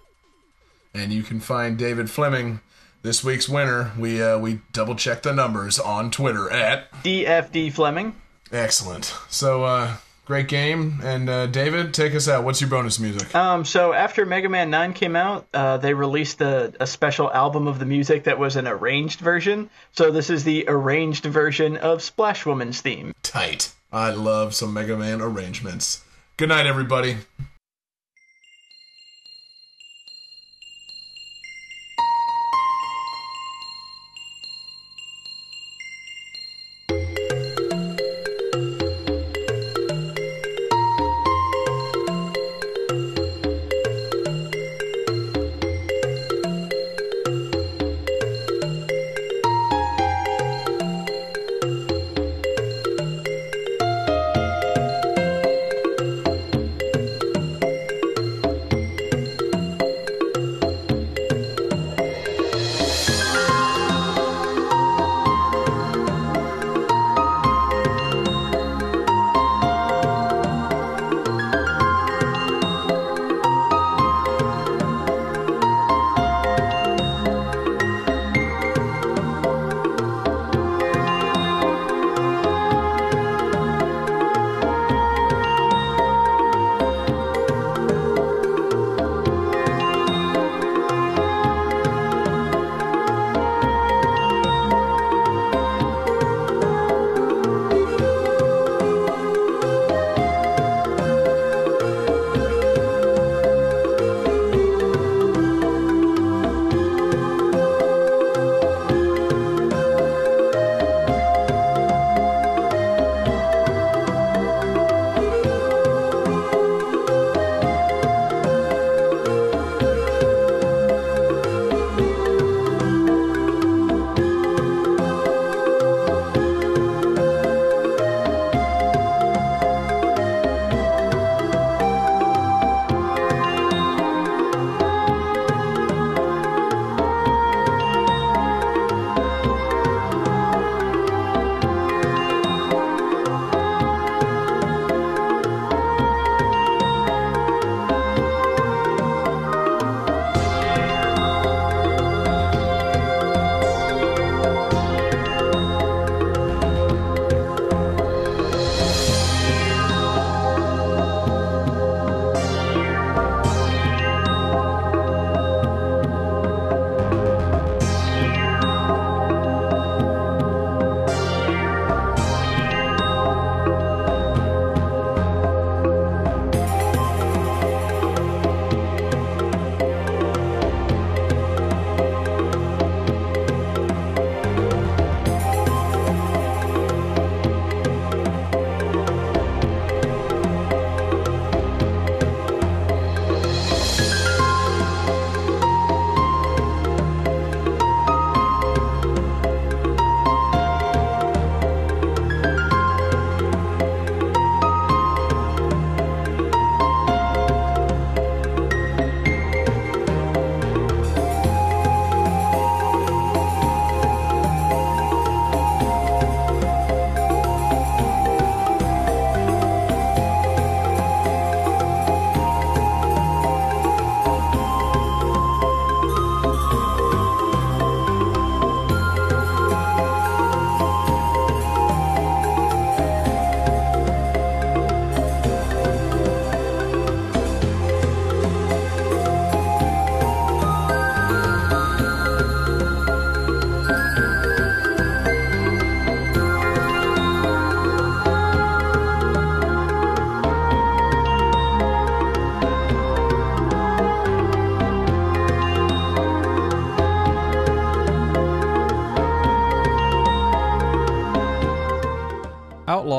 And you can find David Fleming, this week's winner. We uh, we double checked the numbers on Twitter at. DFD Fleming. Excellent. So, uh, great game. And uh, David, take us out. What's your bonus music? Um, so after Mega Man 9 came out, uh, they released a, a special album of the music that was an arranged version. So this is the arranged version of Splash Woman's theme. Tight. I love some Mega Man arrangements. Good night, everybody.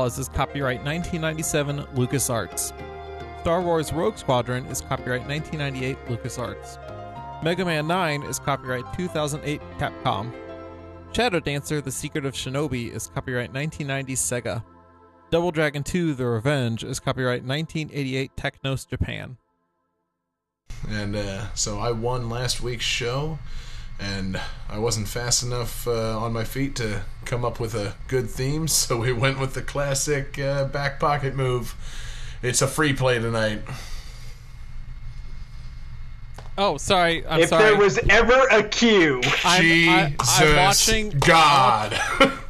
Is copyright 1997 LucasArts. Star Wars Rogue Squadron is copyright 1998 LucasArts. Mega Man 9 is copyright 2008 Capcom. Shadow Dancer The Secret of Shinobi is copyright 1990 Sega. Double Dragon 2 The Revenge is copyright 1988 Technos Japan. And uh, so I won last week's show, and I wasn't fast enough uh, on my feet to come up with a good theme, so we went with the classic uh, back pocket move. It's a free play tonight. Oh, sorry. I'm if sorry. there was ever a cue, I'm, I, I'm watching. God.